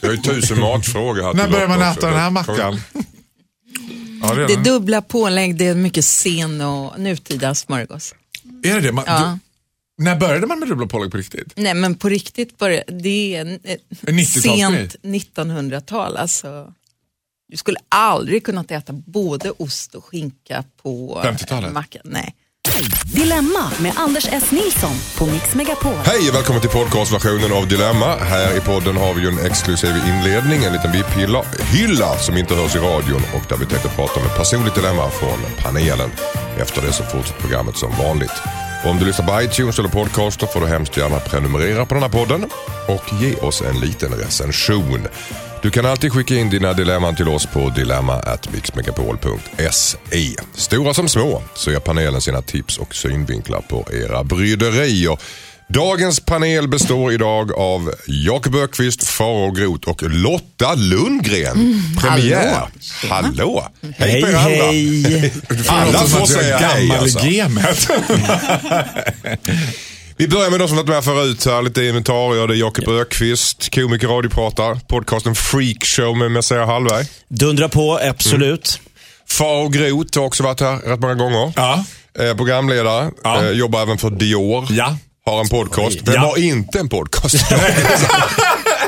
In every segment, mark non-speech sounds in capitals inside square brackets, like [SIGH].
Jag har ju tusen matfrågor här När börjar man äta också. den här Det- mackan? Ja, Det redan. dubbla pålägg, det är mycket sen och nutida smörgås. Är det det? Man, Ja. du, när började man med dubbla pålägg på riktigt? Nej men på riktigt började, det är eh, En 90-talsgrej. sent 1900-tal. Alltså, du skulle aldrig kunnat äta både ost och skinka på 50-talet? mackan. Nej. Dilemma med Anders S. Nilsson på Mix Megapol. Hej och välkommen till podcastversionen av Dilemma. Här i podden har vi ju en exklusiv inledning, en liten VIP-hylla som inte hörs i radion och där vi tänkte prata om ett personligt dilemma från panelen. Efter det så fortsätter programmet som vanligt. Och om du lyssnar på iTunes eller podcaster får du hemskt gärna prenumerera på den här podden och ge oss en liten recension. Du kan alltid skicka in dina dilemman till oss på dilemma@mixmegapol.se. Stora som små så ger panelen sina tips och synvinklar på era bryderier. Dagens panel består idag av Jakob Ökvist, Farao Groth och Lotta Lundgren. Premiär. Hallå! Hej på Hej, alla. får säga hej gammal alltså. [LAUGHS] Vi börjar med de som varit med förut här, lite inventarier. Det är Jakob Ökvist, komiker, radiopratar, podcasten Freakshow med Messiah Hallberg. Dundra på, absolut. Farao Groth har också varit här rätt många gånger. Ja. Eh, programledare, Ja. eh, jobbar även för Dior. Ja. Har en podcast. Vem Ja. har inte en podcast? [LAUGHS]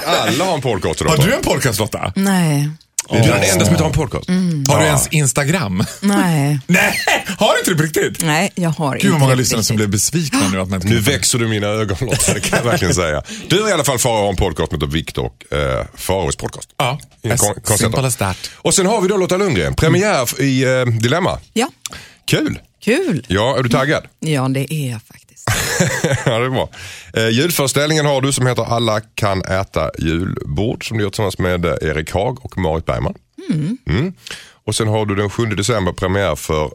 Alla har en podcast. Har du en podcast Lotta? Nej. Du är den enda som inte har en podcast. Har du ens Instagram? Nej. [LAUGHS] Nej, har du inte det på riktigt? Nej, jag har Gud inte vad många det lyssnare som riktigt. blev besvikna nu att man inte Nu växer du mina ögon Lotta, det kan jag verkligen säga. Du har i alla fall Farao har en podcast heter Viktor och eh, Faraos podcast. Ja, as kon- konstigheter. simple as that. Och sen har vi då Lotta Lundgren, premiär i eh, Dilemma. Ja, Kul! kul. Ja, är du taggad? Ja, det är jag faktiskt. [LAUGHS] ja, det är bra. Eh, julföreställningen har du som heter Alla kan äta julbord som du gör tillsammans med eh, Erik Haag och Marit Bergman. Mm. Och sen har du den 7 december premiär för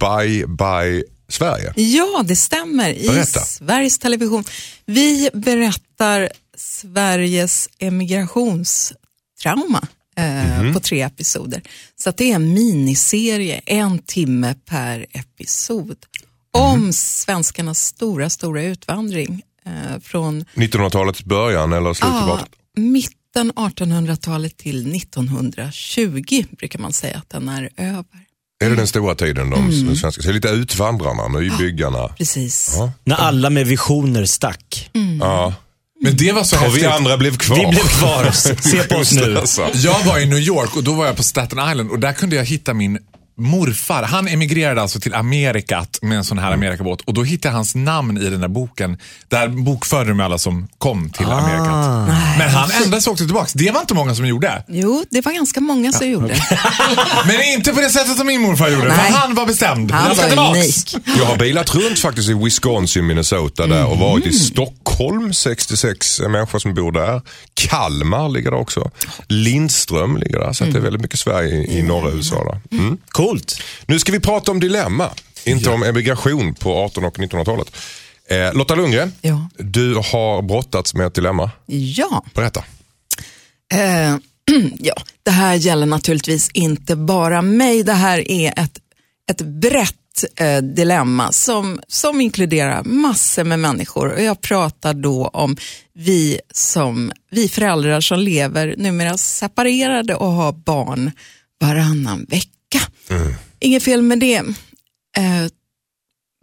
Bye Bye Sverige. Ja, det stämmer. I Berätta. Sveriges Television. Vi berättar Sveriges emigrationstrauma eh, Mhm. på tre episoder. Så det är en miniserie, en timme per episod. Om svenskarnas stora, stora utvandring eh, från 1900-talets början eller slutet av 1800 mitten 1800-talet till 1920 brukar man säga att den är över. Är det den stora tiden de Mm. svenska, så lite utvandrarna, nybyggarna. Precis. Ja. När alla med visioner stack. Ja. Men det var så Och vi andra blev kvar. Vi blev kvar. Se på oss nu. Alltså. Jag var i New York och då var jag på Staten Island och där kunde jag hitta min morfar. Han emigrerade alltså till Amerikat med en sån här Amerikabåt och då hittade jag hans namn i den där boken. Där bokförde de alla som kom till Amerikat. Men han ändrade sig också tillbaks. Det var inte många som gjorde. Jo, det var ganska många som gjorde. [LAUGHS] Men inte på det sättet som min morfar gjorde. För han var bestämd. Han var unik. Jag har bilat runt faktiskt i Wisconsin, Minnesota där och varit Mm. i Stockholm, 66 människor som bor där. Kalmar ligger där också. Lindström ligger där, så att det är väldigt mycket Sverige i, i norra USA. Där. Mm. Coolt. Nu ska vi prata om dilemma, inte om emigration på 1800 och 1900-talet. Eh, Lotta Lundgren, Ja. du har brottats med ett dilemma. Ja. Berätta. Eh, [CLEARS THROAT] ja, det här gäller naturligtvis inte bara mig. Det här är ett, ett brett eh, dilemma som, som inkluderar massor med människor. Och jag pratar då om vi, som, vi föräldrar som lever numera separerade och har barn varannan vecka. Inget fel med det. Eh,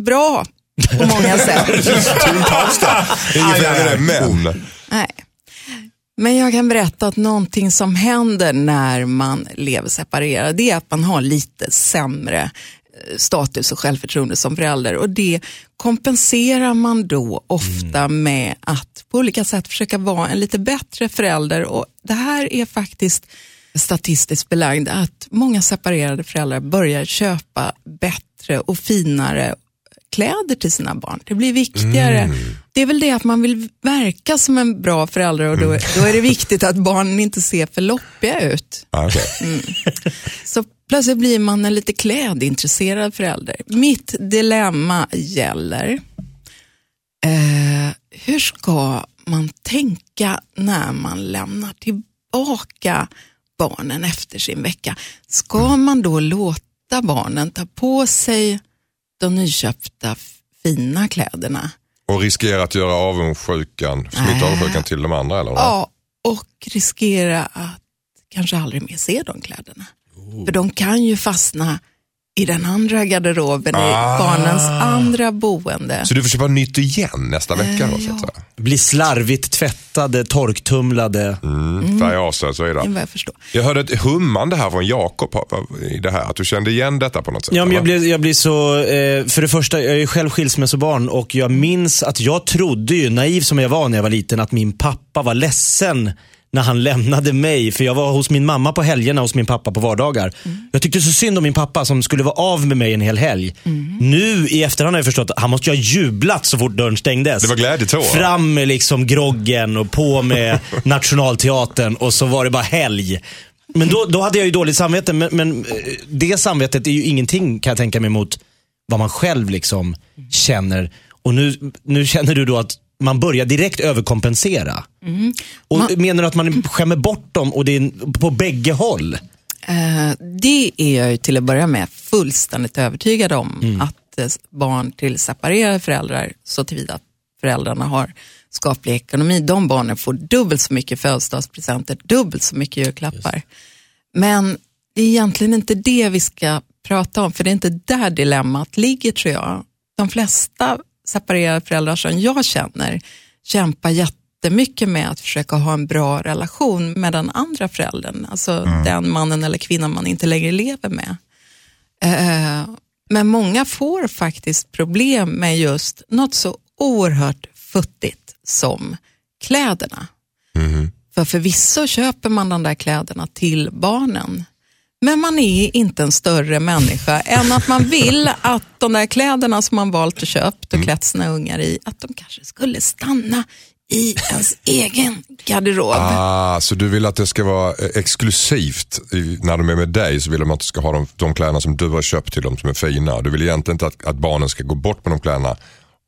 bra på många [LAUGHS] sätt. Tung paus där. Inget fel med det, men. Nej. Men jag kan berätta att någonting som händer när man lever separerad, det är att man har lite sämre eh, status och självförtroende som förälder och det kompenserar man då ofta med att på olika sätt försöka vara en lite bättre förälder och det här är faktiskt statistiskt belagd att många separerade föräldrar börjar köpa bättre och finare kläder till sina barn. Det blir viktigare. Det är väl det att man vill verka som en bra förälder och då, då är det viktigt att barnen inte ser för loppiga ut. Ah, okej. Så plötsligt blir man en lite klädintresserad förälder. Mitt dilemma gäller, eh, hur ska man tänka när man lämnar tillbaka barnen efter sin vecka? Ska man då låta barnen ta på sig de nyköpta fina kläderna? Och riskera att göra avundsjukan, smitta Nej. avundsjukan till de andra eller? Ja, och riskera att kanske aldrig mer se de kläderna. För de kan ju fastna i den andra garderoben, i barnens andra boende. Så du får köpa nytt igen nästa vecka då, så att säga? Blir slarvigt tvättade, torktumlade. Mm. Färga av sig, så är Det jag förstår. Jag hörde ett hummande här från Jakob i det här, att du kände igen detta på något sätt. Ja, men jag, blir, jag blir så, eh, för det första, jag är ju själv skilsmässobarn och jag minns att jag trodde ju, naiv som jag var när jag var liten, att min pappa var ledsen när han lämnade mig. För jag var hos min mamma på helgerna och hos min pappa på vardagar. Jag tyckte så synd om min pappa som skulle vara av med mig en hel helg. Nu i efterhand har jag förstått att han måste ju ha jublat så fort dörren stängdes. Det var glädjetårar. Fram med liksom groggen och på med [LAUGHS] Nationalteatern och så var det bara helg. Men då, då hade jag ju dåligt samvete, men, men eh, det samvetet är ju ingenting kan jag tänka mig mot vad man själv liksom känner. Och nu, nu känner du då att man börjar direkt överkompensera. Och Man- Menar du att man [LAUGHS] skämmer bort dem och det är på bägge håll? Eh, det är jag ju till att börja med fullständigt övertygad om. Att eh, barn till separerade föräldrar, så tillvida att föräldrarna har skaplig ekonomi, de barnen får dubbelt så mycket födelsedagspresenter, dubbelt så mycket julklappar. Men det är egentligen inte det vi ska prata om, för det är inte där dilemmat ligger tror jag. De flesta separerade föräldrar som jag känner kämpar jättemycket med att försöka ha en bra relation med den andra föräldern, alltså den mannen eller kvinnan man inte längre lever med. Eh, men många får faktiskt problem med just något så oerhört futtigt som kläderna. För förvisso köper man de där kläderna till barnen. Men man är inte en större människa än att man vill att de där kläderna som man valt och köpt och klätt sina ungar i, att de kanske skulle stanna i ens egen garderob. Ah, så du vill att det ska vara eh, exklusivt när de är med dig så vill de att du ska ha de, de kläderna som du har köpt till dem som är fina. Du vill egentligen inte att, att barnen ska gå bort med de kläderna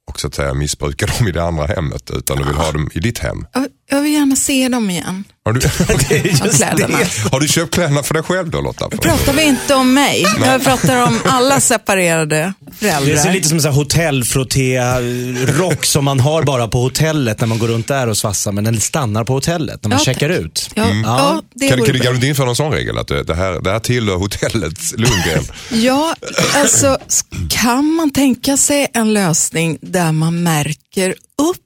och så att säga missbruka [LAUGHS] dem i det andra hemmet utan du vill ha dem i ditt hem. Jag vill gärna se dem igen, Har du, [LAUGHS] har du köpt kläderna för dig själv då Lotta? Pratar vi inte om mig, jag pratar om alla separerade föräldrar. Det ser lite som en hotellfrotté-rock som man har bara på hotellet när man går runt där och svassar. Men den stannar på hotellet när man Ja, checkar ut. Ja, ja, det Kan, kan, bra. kan du införa någon sån regel att det, det, här, det här tillhör hotellets Lundgren? Ja, alltså kan man tänka sig en lösning där man märker upp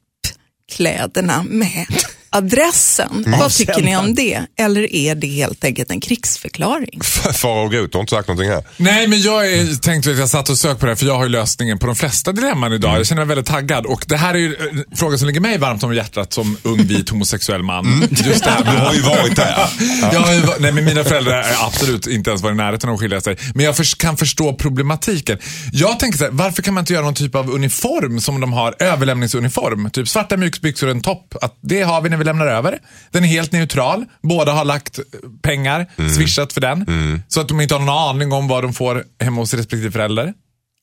kläderna med adressen? Vad tycker ni om det? Eller är det helt enkelt en krigsförklaring? [LAUGHS] Fara och Groth, du har inte sagt någonting här. Nej, men jag är, tänkte att jag satt och sökte på det här, för jag har ju lösningen på de flesta dilemman idag. Jag känner mig väldigt taggad. Och det här är ju en fråga som ligger mig varmt om hjärtat som ung vit homosexuell man. Just det här [LAUGHS] Du har ju varit där. [LAUGHS] Jag har ju, nej, men mina föräldrar är absolut inte ens varit i närheten av att skilja sig. Men jag förs- kan förstå problematiken. Jag tänker så här, varför kan man inte göra någon typ av uniform som de har, överlämningsuniform? Typ svarta mjukisbyxor och en topp. Att det har vi när vi lämnar över. Den är helt neutral. Båda har lagt eh, pengar, swishat för den. Så att de inte har någon aning om vad de får hemma hos respektive förälder.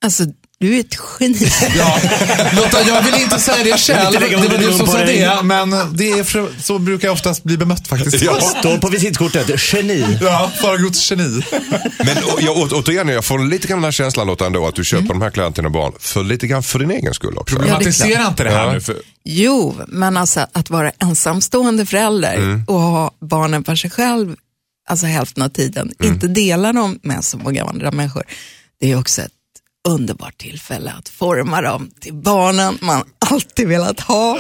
Alltså, du är ett geni. Ja, Lotta, jag vill inte säga det själv. Det var du som sa det, men det är för, så brukar jag oftast bli bemött faktiskt. Ja. Står på visitkortet, geni. Ja, Faragrots geni. Men jag, å- återigen, jag får lite grann den här känslan Lotta ändå att du köper de här kläderna till dina barn för lite grann för din egen skull också. Problematisera inte det här Ja. nu. För, Jo, men alltså att vara ensamstående förälder och ha barnen för sig själv, alltså hälften av tiden, inte dela dem med så många andra människor. Det är också ett underbart tillfälle att forma dem till barnen man alltid velat ha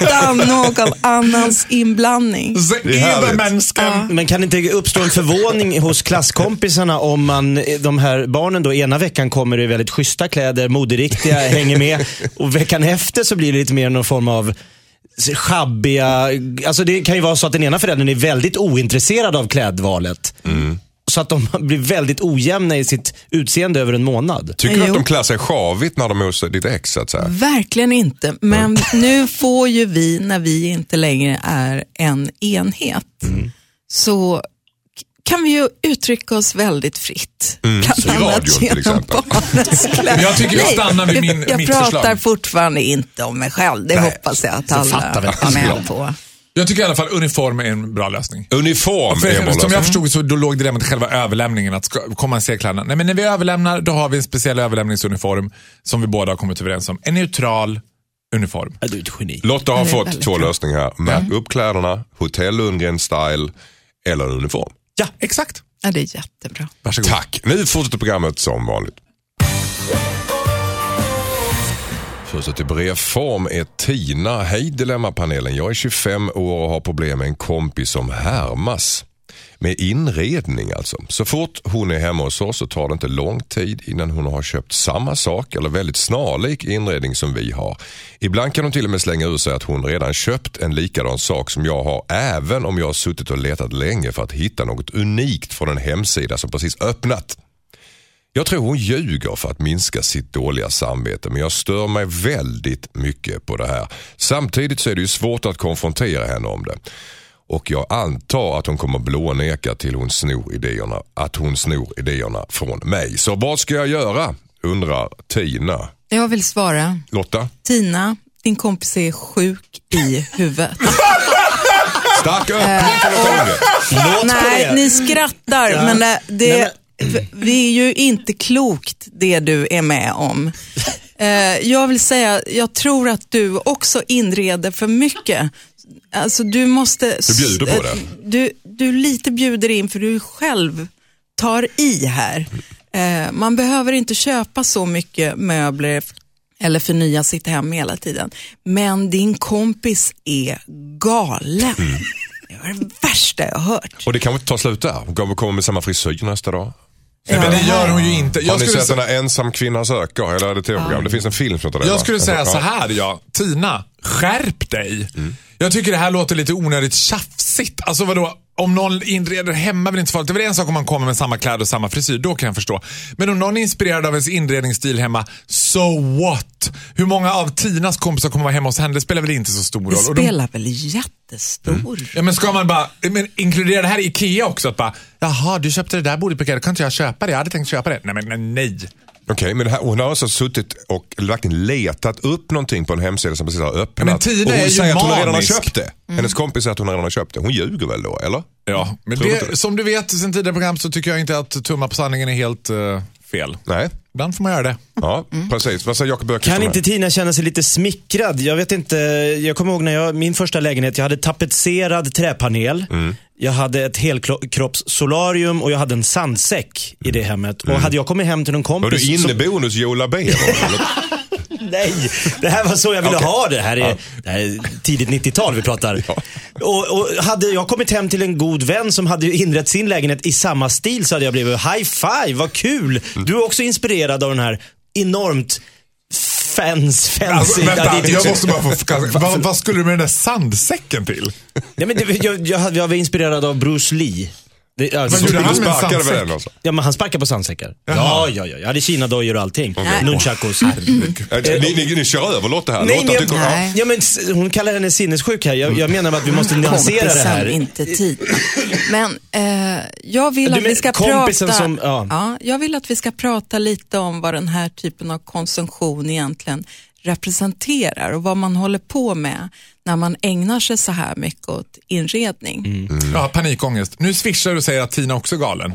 utan [LAUGHS] någon annans inblandning. Det är härligt. Übermänniskan. Men kan det inte uppstå en förvåning hos klasskompisarna om man, de här barnen då ena veckan kommer i väldigt schyssta kläder, moderiktiga, hänger med och veckan efter så blir det lite mer någon form av schabbiga, alltså det kan ju vara så att den ena föräldern är väldigt ointresserad av klädvalet. Så att de [LAUGHS] blir väldigt ojämna i sitt utseende över en månad. Tycker du att de klär sig sjavigt när de är hos ditt ex så att säga? Verkligen inte, men nu får ju vi, när vi inte längre är en enhet, så k- kan vi ju uttrycka oss väldigt fritt. Mm, Bland så annat genom barnens kläder. [LAUGHS] Jag tycker Nej, stannar vid min- jag mitt pratar förslag. fortfarande inte om mig själv, det Nej, hoppas jag att alla är med på. Jag tycker i alla fall uniform är en bra lösning. Uniform För, är en bra som jag lösning. förstod så då låg dilemmat i själva överlämningen. Att ska, kommer man se kläderna? Nej men när vi överlämnar då har vi en speciell överlämningsuniform som vi båda har kommit överens om. Är neutral, uniform. Ja, du är ett geni. Lotta har det fått två bra. lösningar här. Märk upp kläderna, hotell Lundgren-style eller en uniform. Ja, exakt. Ja, det är jättebra. Varsågod. Tack. Nu fortsätter programmet som vanligt. Huset i brevform är Tina. Hej Dilemmapanelen. Jag är 25 år och har problem med en kompis som härmas. Med inredning alltså. Så fort hon är hemma hos oss så tar det inte lång tid innan hon har köpt samma sak eller väldigt snarlik inredning som vi har. Ibland kan hon till och med slänga ur sig att hon redan köpt en likadan sak som jag har även om jag har suttit och letat länge för att hitta något unikt från en hemsida som precis öppnat. Jag tror hon ljuger för att minska sitt dåliga samvete men jag stör mig väldigt mycket på det här. Samtidigt så är det ju svårt att konfrontera henne om det. Och jag antar att hon kommer blåneka till hon snor idéerna, att hon snor idéerna från mig. Så vad ska jag göra? Undrar Tina. Jag vill svara. Lotta? Tina, din kompis är sjuk i huvudet. Stark öppning för. Låt på Nej, det. ni skrattar, men det, det, Nej, det är ju inte klokt det du är med om. Eh, jag vill säga, jag tror att du också inreder för mycket. Alltså du måste... Du bjuder på det. eh, Du, du lite bjuder in för du själv tar i här. Eh, man behöver inte köpa så mycket möbler eller förnya sitt hem hela tiden. Men din kompis är galen. Mm. Det var det värsta jag har hört. Och det kan väl inte ta slut där? Hon kommer komma med samma frisyr nästa dag. Ja, Men det gör hon ju inte. Har Jag ni skulle, sett den här Ensam kvinna söker? Eller är det tv-program? Det finns en film som heter det. jag va? skulle säga Ja. så här, ja. Tina, skärp dig. Mm. Jag tycker det här låter lite onödigt tjafsigt. Alltså vadå? Om någon inreder hemma väl inte farligt. Det är väl en sak om man kommer med samma kläder och samma frisyr. Då kan jag förstå. Men om någon är inspirerad av ens inredningsstil hemma, so what? Hur många av Tinas kompisar kommer vara hemma hos henne? Det spelar väl inte så stor Det roll. Och de- spelar väl jättestor Ja, men ska man bara men inkludera det här i IKEA också? Att bara, jaha, du köpte det där bordet på IKEA, kan inte jag köpa det? Jag hade tänkt köpa det. Nej, men nej. Okej, men det här, hon har alltså suttit och verkligen letat upp någonting på en hemsida som precis har öppnat. Men Tina och hon är ju säger att hon redan har manisk. köpt det. Hennes kompis säger att hon redan har köpt det. Hon ljuger väl då, eller? Ja, men du det, som du vet sen tidigare program så tycker jag inte att tumma på sanningen är helt eh, fel. Nej. Ibland får man göra det. Ja, precis. Vad säger Jakob Öqvist Kan inte? Tina känna sig lite smickrad? Jag vet inte, jag kommer ihåg när jag, min första lägenhet, jag hade tapetserad träpanel, jag hade ett helkroppssolarium och jag hade en sandsäck i det hemmet. Och hade jag kommit hem till någon Var kompis du som- inneboende hos Joe [LAUGHS] eller? Nej, det här var så jag ville Okej. ha det. Här är, det här är tidigt 90-tal vi pratar. [LAUGHS] Och, och hade jag kommit hem till en god vän som hade inrett sin lägenhet i samma stil så hade jag blivit high five, vad kul. Du är också inspirerad av den här enormt fans, fancy. Alltså, vänta, är- jag måste bara få förklara. [LAUGHS] vad, vad skulle du med den där sandsäcken till? Nej, men det, jag, jag, jag var inspirerad av Bruce Lee. Det, alltså, Vad gjorde han med en sandsäck? alltså? Ja, men han sparkar på sandsäckar. Ja, ja, ja. Jag hade kinadojor och allting. Nunchakos. Äh, Ni, ni, ni kör över Lotta här. Nej, Lotta men jag, tycker, Nej. ja, men hon kallar henne sinnessjuk här. Jag, jag menar att vi måste nyansera det kompisen, här. inte tid. Men eh, jag vill Du att vi men ska prata... som- ja. jag vill att vi ska prata lite om vad den här typen av konsumtion egentligen representerar och vad man håller på med när man ägnar sig så här mycket åt inredning. Mm. Ja, panikångest. Nu swishar du och säger att Tina också är galen.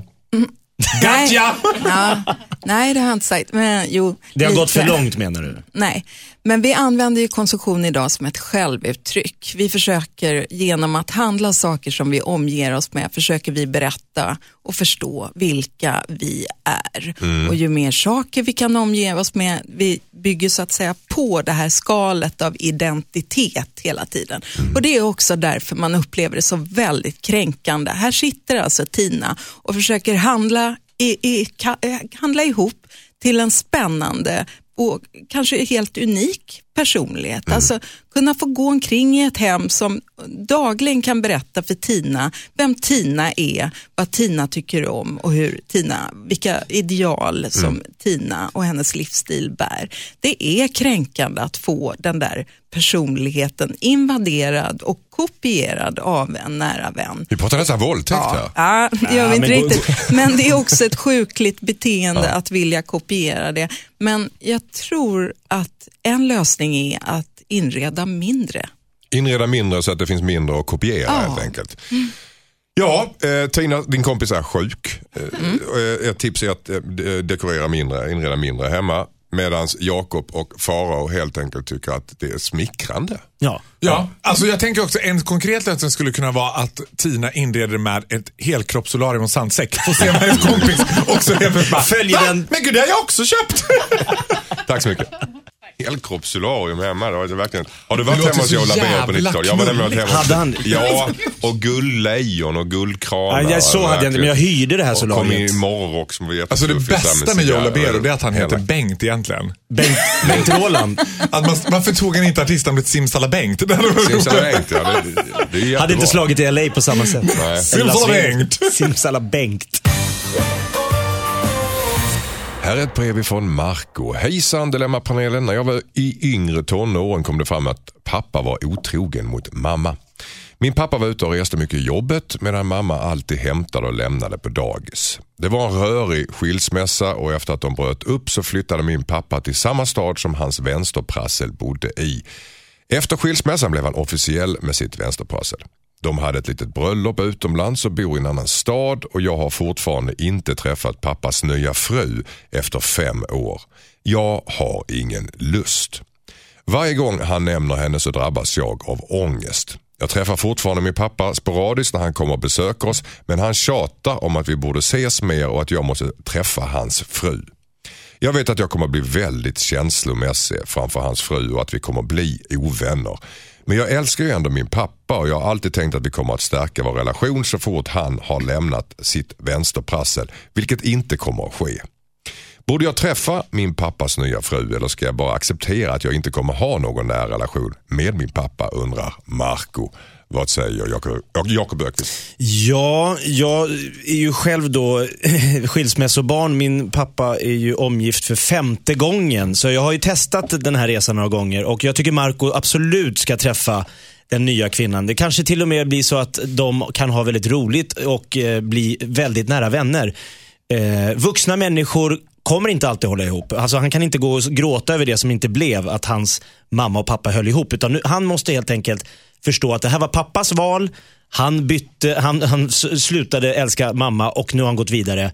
Nej. Gotcha! Ja, nej, det har jag inte sagt. Men, jo, Det har lite. gått för långt menar du? Nej, men vi använder ju konsumtion idag som ett självuttryck. Vi försöker genom att handla saker som vi omger oss med, försöker vi berätta och förstå vilka vi är. Och ju mer saker vi kan omge oss med, vi bygger så att säga på det här skalet av identitet hela tiden. Och det är också därför man upplever det så väldigt kränkande. Här sitter alltså Tina och försöker handla, i, i, eh, handla ihop till en spännande och kanske helt unik personlighet. Alltså kunna få gå omkring i ett hem som dagligen kan berätta för Tina vem Tina är, vad Tina tycker om och hur Tina, vilka ideal som Tina och hennes livsstil bär. Det är kränkande att få den där personligheten invaderad och kopierad av en nära vän. vi pratar nästan våldtäkt här. Ja, det gör Ja, vi inte men riktigt. Men det är också ett sjukligt beteende att vilja kopiera det. Men jag tror att en lösning är att inreda mindre. Inreda mindre så att det finns mindre att kopiera Ja. helt enkelt. Ja, eh, Tina, din kompis är sjuk. Eh, Mm. eh, Ett tips är att eh, de- dekorera mindre, inreda mindre hemma. Medan Jakob och Farao helt enkelt tycker att det är smickrande. Ja. Ja, alltså jag tänker också en konkret lösning skulle kunna vara att Tina inreder med ett helkroppssolarium och sandsäck. Får se om hennes kompis också helt plötsligt bara, Följer "Va? den- Men gud, det har jag också köpt! [LAUGHS] Tack så mycket. Helkroppssolarium hemma. Det var verkligen. Har du varit hemma hos Joe Labero på jävla 90-talet? Jag var nämligen hemma. Hade han? Ja, och guldlejon och guldkranar. Ja, så hade jag inte, men jag hyrde det här Och kom solariet. i morgonrock som var Alltså det jättetuff i bästa med Joe. Labero är att han heter Hela- Bengt egentligen. Bengt, [LAUGHS] Bengt Roland. Att man, varför tog han inte artistnamnet Simsala-Bengt? [LAUGHS] Det hade varit Simsalabänkt, ja. Det, det är jättebra. Hade inte slagit i LA på samma sätt. Simsalabängt. Simsalabängt. Här är ett brev ifrån Marco. Hejsan Dilemmapanelen. När jag var i yngre tonåren kom det fram att pappa var otrogen mot mamma. Min pappa var ute och reste mycket i jobbet medan mamma alltid hämtade och lämnade på dagis. Det var en rörig skilsmässa och efter att de bröt upp så flyttade min pappa till samma stad som hans vänsterprassel bodde i. Efter skilsmässan blev han officiell med sitt vänsterprassel. De hade ett litet bröllop utomlands och bor i en annan stad och jag har fortfarande inte träffat pappas nya fru efter fem år. Jag har ingen lust. Varje gång han nämner henne så drabbas jag av ångest. Jag träffar fortfarande min pappa sporadiskt när han kommer och besöker oss men han tjatar om att vi borde ses mer och att jag måste träffa hans fru. Jag vet att jag kommer bli väldigt känslomässig framför hans fru och att vi kommer bli ovänner. Men jag älskar ju ändå min pappa och jag har alltid tänkt att vi kommer att stärka vår relation så fort han har lämnat sitt vänsterprassel, vilket inte kommer att ske. Borde jag träffa min pappas nya fru eller ska jag bara acceptera att jag inte kommer ha någon nära relation med min pappa undrar Marco. Vad säger Jakob- Jakob Öqvist? Ja, jag är ju själv då [LAUGHS] skilsmässobarn. Min pappa är ju omgift för femte gången. Så jag har ju testat den här resan några gånger och jag tycker Marco absolut ska träffa den nya kvinnan. Det kanske till och med blir så att de kan ha väldigt roligt och eh, bli väldigt nära vänner. Eh, vuxna människor kommer inte alltid hålla ihop. Alltså, han kan inte gå och gråta över det som inte blev, att hans mamma och pappa höll ihop. Utan nu, han måste helt enkelt förstå att det här var pappas val. Han, bytte, han, han slutade älska mamma och nu har han gått vidare.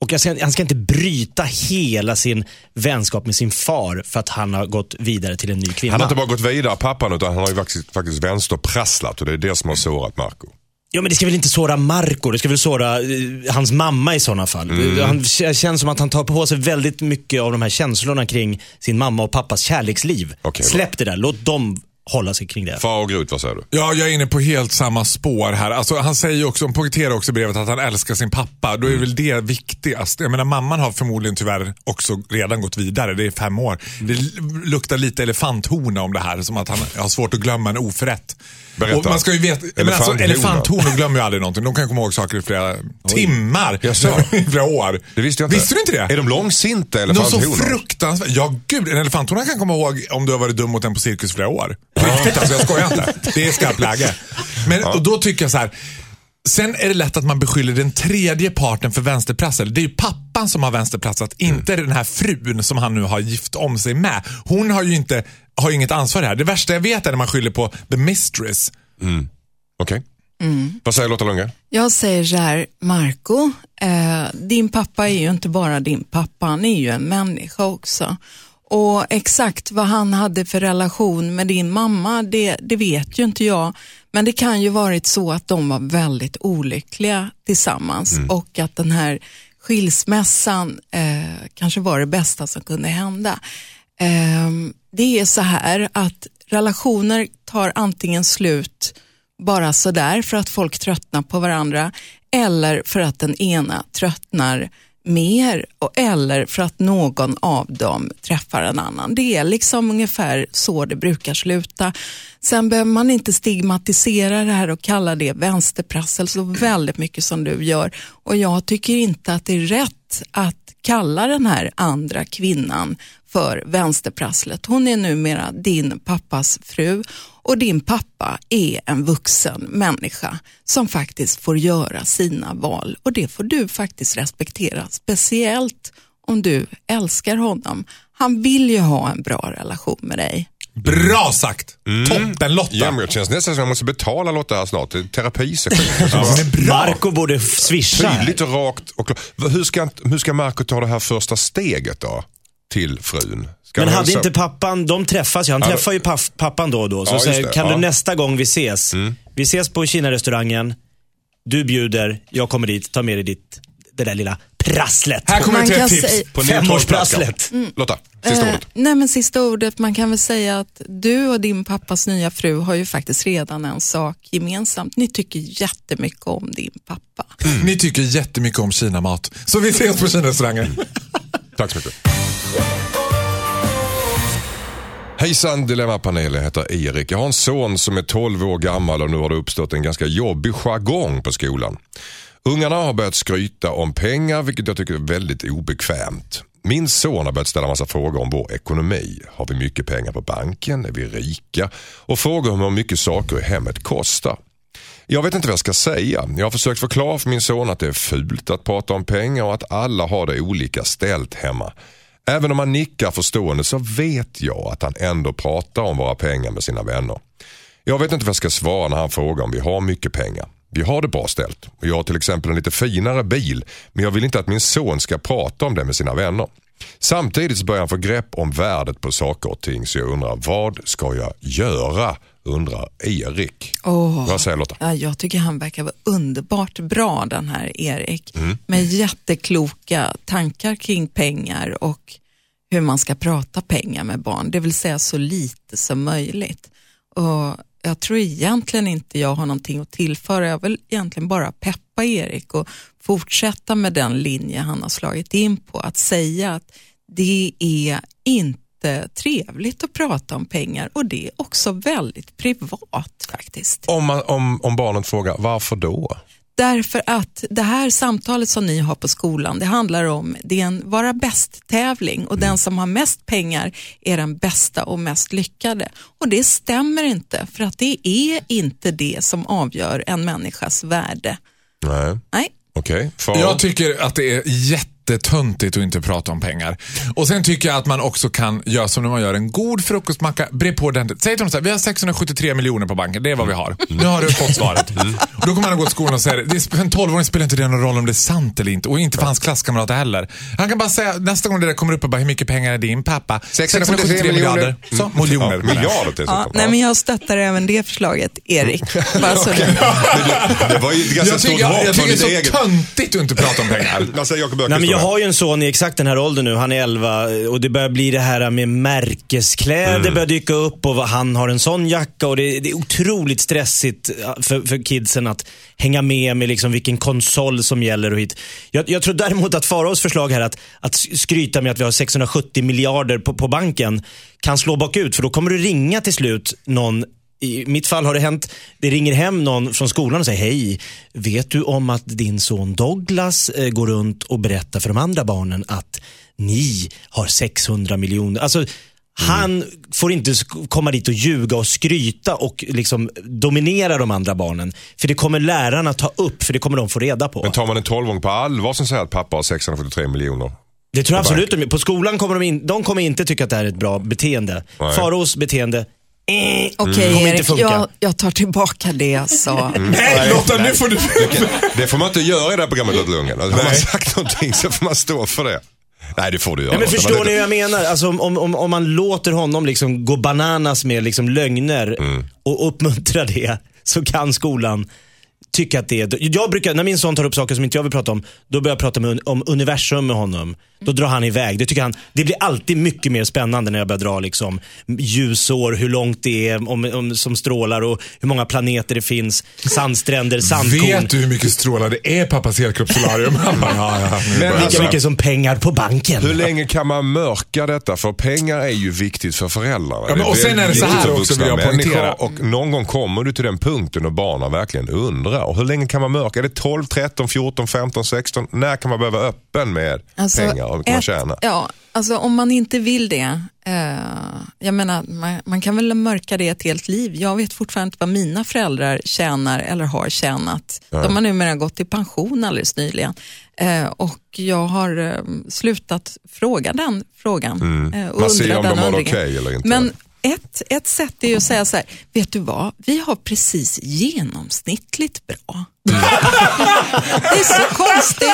Och ska, han ska inte bryta hela sin vänskap med sin far för att han har gått vidare till en ny kvinna. Han har inte bara gått vidare pappan utan han har ju faktiskt, faktiskt vänsterprasslat och det är det som har sårat Marco. Ja, men det ska väl inte såra Marco, det ska väl såra eh, hans mamma i sådana fall. Han k- känns som att han tar på sig väldigt mycket av de här känslorna kring sin mamma och pappas kärleksliv. Bra. Släpp det där, låt dem hålla sig kring det. Far och Grut, vad säger du? Ja, jag är inne på helt samma spår här. Alltså, han säger också, han poängterar också i brevet att han älskar sin pappa. Då är väl det viktigast. Jag menar, mamman har förmodligen tyvärr också redan gått vidare. Det är fem år. Det l- luktar lite elefanthona om det här. Som att han har svårt att glömma en oförrätt. Berätta. Och man ska ju veta, men alltså, elefanthonor glömmer ju aldrig någonting. De kan komma ihåg saker i flera timmar. Jaså? [LAUGHS] I flera år. Det visste jag inte. Visste du inte det? Är de långsinta Något så elefanthonor? fruktansvärt. Ja, gud. En elefanthona kan komma ihåg om du har varit dum mot den på cirkus i flera år. Riktigt alltså, jag skojar inte. Det är skarpt läge. Men och då tycker jag så här. Sen är det lätt att man beskyller den tredje parten för vänsterprassel. Det är ju pappan som har vänsterprasslat, inte den här frun som han nu har gift om sig med. Hon har ju inte, har inget ansvar här. Det värsta jag vet är när man skyller på the mistress. Okej. Vad säger Lotta Lundgren? Jag säger så här, Marco, eh, din pappa är ju inte bara din pappa, han är ju en människa också. Och exakt vad han hade för relation med din mamma, det, det vet ju inte jag. Men det kan ju varit så att de var väldigt olyckliga tillsammans och att den här skilsmässan eh, kanske var det bästa som kunde hända. Eh, det är så här att relationer tar antingen slut bara sådär för att folk tröttnar på varandra eller för att den ena tröttnar mer och, eller för att någon av dem träffar en annan. Det är liksom ungefär så det brukar sluta. Sen behöver man inte stigmatisera det här och kalla det vänsterprassel så väldigt mycket som du gör. Och jag tycker inte att det är rätt att kalla den här andra kvinnan för vänsterprasslet. Hon är numera din pappas fru och din pappa är en vuxen människa som faktiskt får göra sina val och det får du faktiskt respektera, speciellt om du älskar honom. Han vill ju ha en bra relation med dig. Bra sagt! Toppen Lotta! Ja, men det känns nästan som jag måste betala Lotta här snart. Terapisession. Marco borde swisha. Tydligt och rakt och klart. Hur ska, hur ska Marco ta det här första steget då? till frun. Ska Men hade inte pappan, de träffas ju, han Ja, träffar ju pappan då och då. Så Ja, säger, kan ja. Mm. du nästa gång vi ses, vi ses på Kina-restaurangen, du bjuder, jag kommer dit, ta med dig ditt, det där lilla prasslet. Här kommer Man ett tips. På. Femårsprasslet. Lotta, sista Eh, ordet. nej men sista ordet, man kan väl säga att du och din pappas nya fru har ju faktiskt redan en sak gemensamt. Ni tycker jättemycket om din pappa. Ni tycker jättemycket om Kina-mat. Så vi ses på Kina-restaurangen. Tack så mycket. Hejsan Dilemmapanelen, jag heter Erik. Jag har en son som är 12 år gammal och nu har det uppstått en ganska jobbig jargong på skolan. Ungarna har börjat skryta om pengar vilket jag tycker är väldigt obekvämt. Min son har börjat ställa massa frågor om vår ekonomi. Har vi mycket pengar på banken? Är vi rika? Och frågor om hur mycket saker i hemmet kostar. Jag vet inte vad jag ska säga. Jag har försökt förklara för min son att det är fult att prata om pengar och att alla har det olika ställt hemma. Även om han nickar förstående så vet jag att han ändå pratar om våra pengar med sina vänner. Jag vet inte vad jag ska svara när han frågar om vi har mycket pengar. Vi har det bra ställt. Och Jag har till exempel en lite finare bil men jag vill inte att min son ska prata om det med sina vänner. Samtidigt så börjar han få grepp om värdet på saker och ting så jag undrar vad ska jag göra? Undrar Erik. Åh. Vad säger Lotta? Ja, jag tycker han verkar vara underbart bra den här Erik. Mm. Med jättekloka tankar kring pengar och hur man ska prata pengar med barn. Det vill säga så lite som möjligt. Och jag tror egentligen inte jag har någonting att tillföra. Jag vill egentligen bara peppa Erik och fortsätta med den linje han har slagit in på. Att säga att det är inte trevligt att prata om pengar och det är också väldigt privat faktiskt. Om, man, om, om barnet frågar varför då? Därför att det här samtalet som ni har på skolan, det handlar om, det är en vara bäst-tävling och den som har mest pengar är den bästa och mest lyckade. Och det stämmer inte, för att det är inte det som avgör en människas värde. Nej, Nej. okej. Farao? Jag tycker att det är jättetöntigt att inte prata om pengar. Och sen tycker jag att man också kan göra som när man gör en god frukostmacka. Bre på den. Säg till dem så här, vi har 673 miljoner på banken, det är vad vi har. Nu har du fått svaret. Och då kommer han gå till skolan och säga, det för en 12-åring spelar inte det någon roll om det är sant eller inte. Och inte för hans klasskamrater heller. Han kan bara säga, nästa gång det där kommer upp, och bara, hur mycket pengar är din pappa? 673 miljoner. Så, miljoner. Ja, miljarder dessutom. Ja, nej, men jag stöttar även det förslaget, Erik. Bara så [LAUGHS] Det var ju ett ganska Jag stort tycker, jag, hopp jag från tycker det är så eget... töntigt att inte prata om pengar. [LAUGHS] Vad säger Jakob Öqvist jag har ju en son i exakt den här åldern nu. Han är 11 och det börjar bli det här med märkeskläder Mm. börjar dyka upp och han har en sån jacka och det, det är otroligt stressigt ja, för, för kidsen att hänga med med liksom vilken konsol som gäller och hit. Jag, jag tror däremot att Faraos förslag här att, att skryta med att vi har 670 miljarder på, på banken kan slå bakut för då kommer det ringa till slut någon i mitt fall har det hänt, det ringer hem någon från skolan och säger hej, vet du om att din son Douglas eh, går runt och berättar för de andra barnen att ni har 600 miljoner. Alltså, han får inte komma dit och ljuga och skryta och liksom dominera de andra barnen. För det kommer lärarna ta upp, för det kommer de få reda på. Men tar man en 12 på allvar som säger att pappa har 673 miljoner? Det tror jag absolut de På skolan kommer de, in, de kommer inte tycka att det här är ett bra beteende. Faros beteende, eh, Okej Kommer inte Erik, jag, jag tar tillbaka det jag sa. Nej, Lotta, nu får du... Det får man inte göra i det här programmet Lotta Lundgren. Alltså, har man sagt någonting så får man stå för det. Nej, det får du göra. Ja, men förstår ni hur jag menar? Alltså, om, om, om man låter honom liksom gå bananas med liksom lögner och uppmuntra det, så kan skolan tycka att det är... Jag brukar, när min son tar upp saker som inte jag vill prata om, då börjar jag prata med, om universum med honom. Då drar han iväg. Det, tycker han, det blir alltid mycket mer spännande när jag börjar dra liksom, ljusår, hur långt det är om, om, som strålar och hur många planeter det finns, sandstränder, sandkorn. Vet du hur mycket strålar det är pappas helkroppssolarium? [LAUGHS] Ja, ja, Men Lika alltså- det. mycket som pengar på banken. Hur länge kan man mörka detta? För pengar är ju viktigt för föräldrarna. Ja, men och sen är det så här också, vill jag poängtera. Och någon gång kommer du till den punkten och barnen verkligen undrar. Och hur länge kan man mörka? Är det 12, 13, 14, 15, 16? När kan man behöva vara öppen med pengar och man ett- tjäna? Ja, alltså om man inte vill det, eh, jag menar, man, man kan väl mörka det ett helt liv. Jag vet fortfarande inte vad mina föräldrar tjänar eller har tjänat. De har numera gått i pension alldeles nyligen. Eh, och jag har eh, slutat fråga den frågan. Eh, och Man ser om den de har det okej eller inte. Men ett, ett sätt är ju att säga så här, vet du vad, vi har precis genomsnittligt bra. [LAUGHS] det är så konstigt.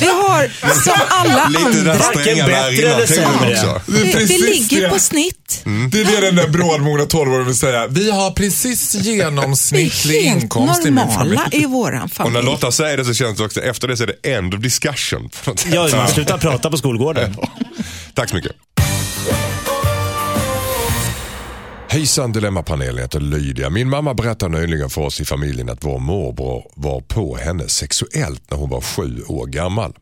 Vi har som alla Lite andra. där bättre eller sämre? Vi, vi ligger det. på snitt. Det är det den där brådmogna tolvåringen vill säga. Vi har precis genomsnittlig inkomst i min familj. normala i våran Och när familj. Lotta säger det så känns det också, efter det så är det end of discussion. Ja, man slutar prata på skolgården. Tack så mycket. Hejsan Dilemmapanelen, jag heter Lydia. Min mamma berättade nyligen för oss i familjen att vår morbror var på henne sexuellt när hon var sju år gammal.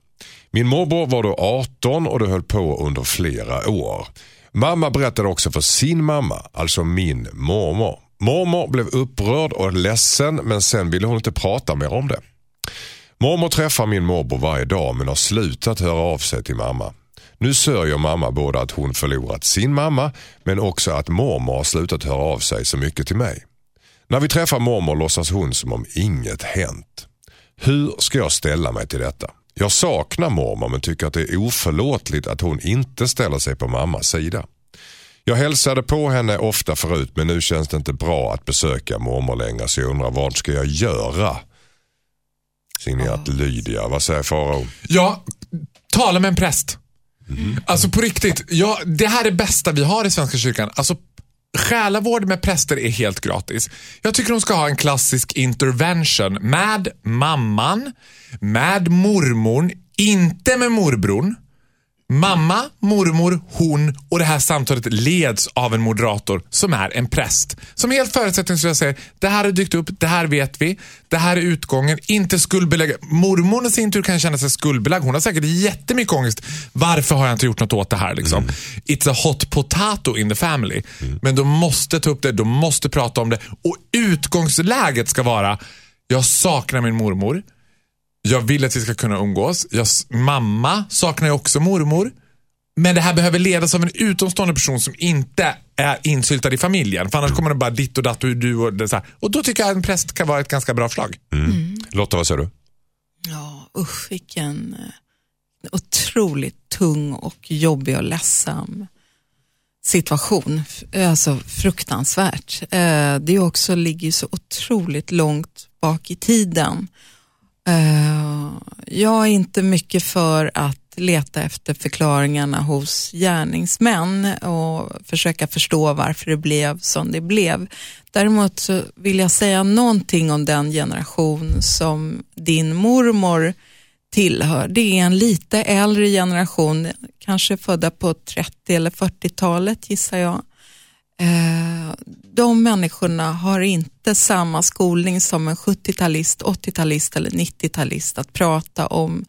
Min morbror var då 18 och det höll på under flera år. Mamma berättade också för sin mamma, alltså min mormor. Mormor blev upprörd och ledsen men sen ville hon inte prata mer om det. Mormor träffar min morbror varje dag men har slutat höra av sig till mamma. Nu sörjer mamma både att hon förlorat sin mamma men också att mormor har slutat höra av sig så mycket till mig. När vi träffar mormor låtsas hon som om inget hänt. Hur ska jag ställa mig till detta? Jag saknar mormor men tycker att det är oförlåtligt att hon inte ställer sig på mammas sida. Jag hälsade på henne ofta förut men nu känns det inte bra att besöka mormor längre så jag undrar vad ska jag göra? Signerat Lydia. Vad säger Farao? Ja, tala med en präst. Mhm. Alltså på riktigt, ja, det här är det bästa vi har i Svenska kyrkan. Alltså, själavård med präster är helt gratis. Jag tycker de ska ha en klassisk intervention med mamman, med mormorn, inte med morbrorn. Mamma, mormor, hon och det här samtalet leds av en moderator som är en präst. Som helt förutsättningslöst säger, det här har dykt upp, det här vet vi, det här är utgången, inte skuldbelägga. Mormor i sin tur kan känna sig skuldbelagd. Hon har säkert jättemycket ångest. Varför har jag inte gjort något åt det här? Liksom? It's a hot potato in the family. Men de måste ta upp det, de måste prata om det och utgångsläget ska vara, jag saknar min mormor. Jag vill att vi ska kunna umgås. Jag, mamma saknar ju också mormor. Men det här behöver ledas av en utomstående person som inte är insyltad i familjen. För annars kommer det bara ditt och datt och du och det så här. Och då tycker jag att en präst kan vara ett ganska bra förslag. Lotta, vad säger du? Ja, usch vilken eh, otroligt tung och jobbig och ledsam situation. Alltså fruktansvärt. Eh, Det är också, ligger så otroligt långt bak i tiden. Eh, jag är inte mycket för att leta efter förklaringarna hos gärningsmän och försöka förstå varför det blev som det blev. Däremot så vill jag säga någonting om den generation som din mormor tillhör. Det är en lite äldre generation, kanske födda på 30 eller 40-talet gissar jag. Eh, de människorna har inte samma skolning som en 70-talist, 80-talist eller 90-talist att prata om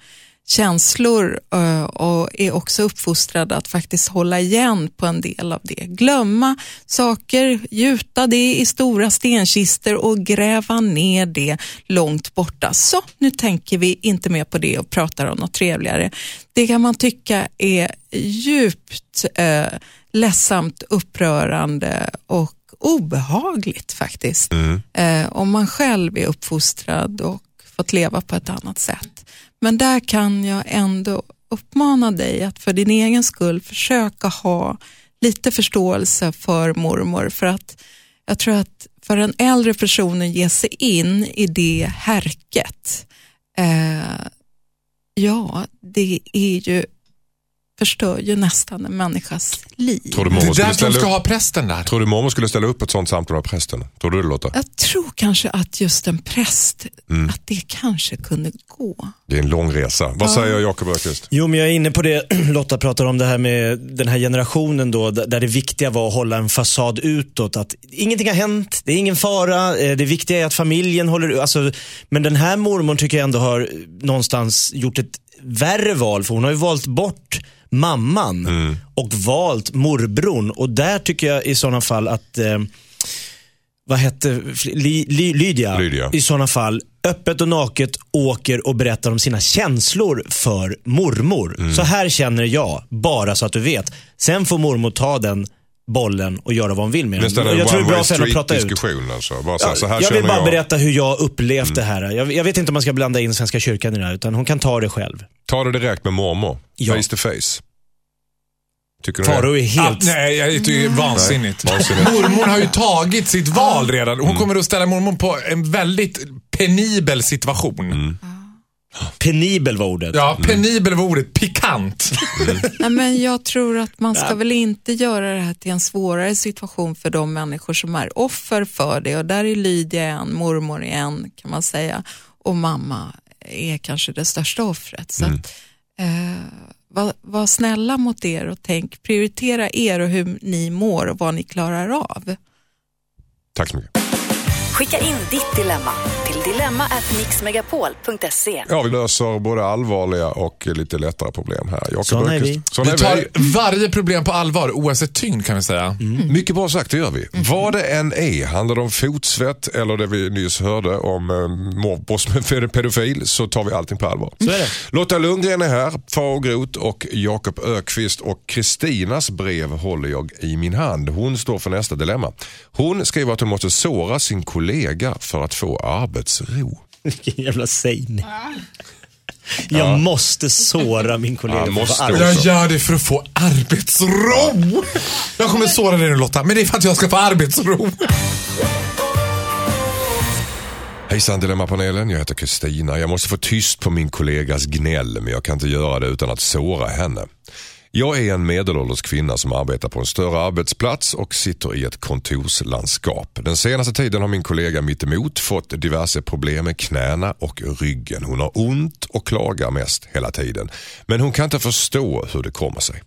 känslor eh, och är också uppfostrade att faktiskt hålla igen på en del av det. Glömma saker, gjuta det i stora stenkistor och gräva ner det långt borta. Så, nu tänker vi inte mer på det och pratar om något trevligare. Det kan man tycka är djupt eh, ledsamt, upprörande och obehagligt faktiskt. Eh, om man själv är uppfostrad och fått leva på ett annat sätt. Men där kan jag ändå uppmana dig att för din egen skull försöka ha lite förståelse för mormor. För att jag tror att för en äldre person ge sig in i det härket, eh, ja, det är ju förstör ju nästan en människas liv. Tror du Det är skulle därför de ställa ska upp? ha prästen där. Tror du mormor skulle ställa upp ett sånt samtal med prästen? Tror du det Lotta? Jag tror kanske att just en präst, att det kanske kunde gå. Det är en lång resa. Vad säger Jakob Öqvist? Jo, men jag är inne på det [CLEARS THROAT] Lotta pratar om, det här med den här generationen då, där det viktiga var att hålla en fasad utåt. Att ingenting har hänt, det är ingen fara, eh, det viktiga är att familjen håller... Alltså, men den här mormor tycker jag ändå har någonstans gjort ett värre val, för hon har ju valt bort mamman och valt morbrorn. Och där tycker jag i sådana fall att eh, vad hette Ly, Ly, Lydia, Lydia. i sådana fall öppet och naket åker och berättar om sina känslor för mormor. Mm. Så här känner jag, bara så att du vet. Sen får mormor ta den bollen och göra vad hon vill med den. Nästan en Jag tror det är bra henne att prata ut. alltså. Bara så här, så här jag vill bara jag. berätta hur jag upplevt det här. Jag, jag vet inte om man ska blanda in Svenska kyrkan i det här, utan hon kan ta det själv. Ta det direkt med mormor. Ja. Face to face. Tycker Faro det? är helt... Ah, nej, jag tycker det är vansinnigt. Nej, vansinnigt. Mormor har ju tagit sitt val redan. Hon kommer att ställa mormor på en väldigt penibel situation. Penibel var ordet. Ja, penibel var ordet. Pikant. [LAUGHS] Nej, men jag tror att man ska väl inte göra det här till en svårare situation för de människor som är offer för det. Och där är Lydia en, mormor en kan man säga. Och mamma är kanske det största offret. Så att, eh, var, var snälla mot er och tänk, prioritera er och hur ni mår och vad ni klarar av. Tack så mycket. Skicka in ditt dilemma till dilemma@mixmegapol.se. Ja, vi löser både allvarliga och lite lättare problem här. Jakob Såna är vi. Såna Vi är tar vi. varje problem på allvar oavsett tyngd kan vi säga. Mycket bra sagt, det gör vi. Vad det än är, handlar det om fotsvett eller det vi nyss hörde om eh, mobbos med pedofil så tar vi allting på allvar. Så är det. Lotta Lundgren är här, Farao Groth och Jakob Ökvist och Kristinas brev håller jag i min hand. Hon står för nästa dilemma. Hon skriver att hon måste såra sin kollega för att få arbetsro. Vilken jävla sägning. Jag måste såra min kollega. Ja, för att få måste arbete. Jag gör det för att få arbetsro. Jag kommer såra dig nu Lotta, men det är för att jag ska få arbetsro. Hejsan Dilemmapanelen, jag heter Kristina. Jag måste få tyst på min kollegas gnäll men jag kan inte göra det utan att såra henne. Jag är en medelålders kvinna som arbetar på en större arbetsplats och sitter i ett kontorslandskap. Den senaste tiden har min kollega mittemot fått diverse problem med knäna och ryggen. Hon har ont och klagar mest hela tiden. Men hon kan inte förstå hur det kommer sig.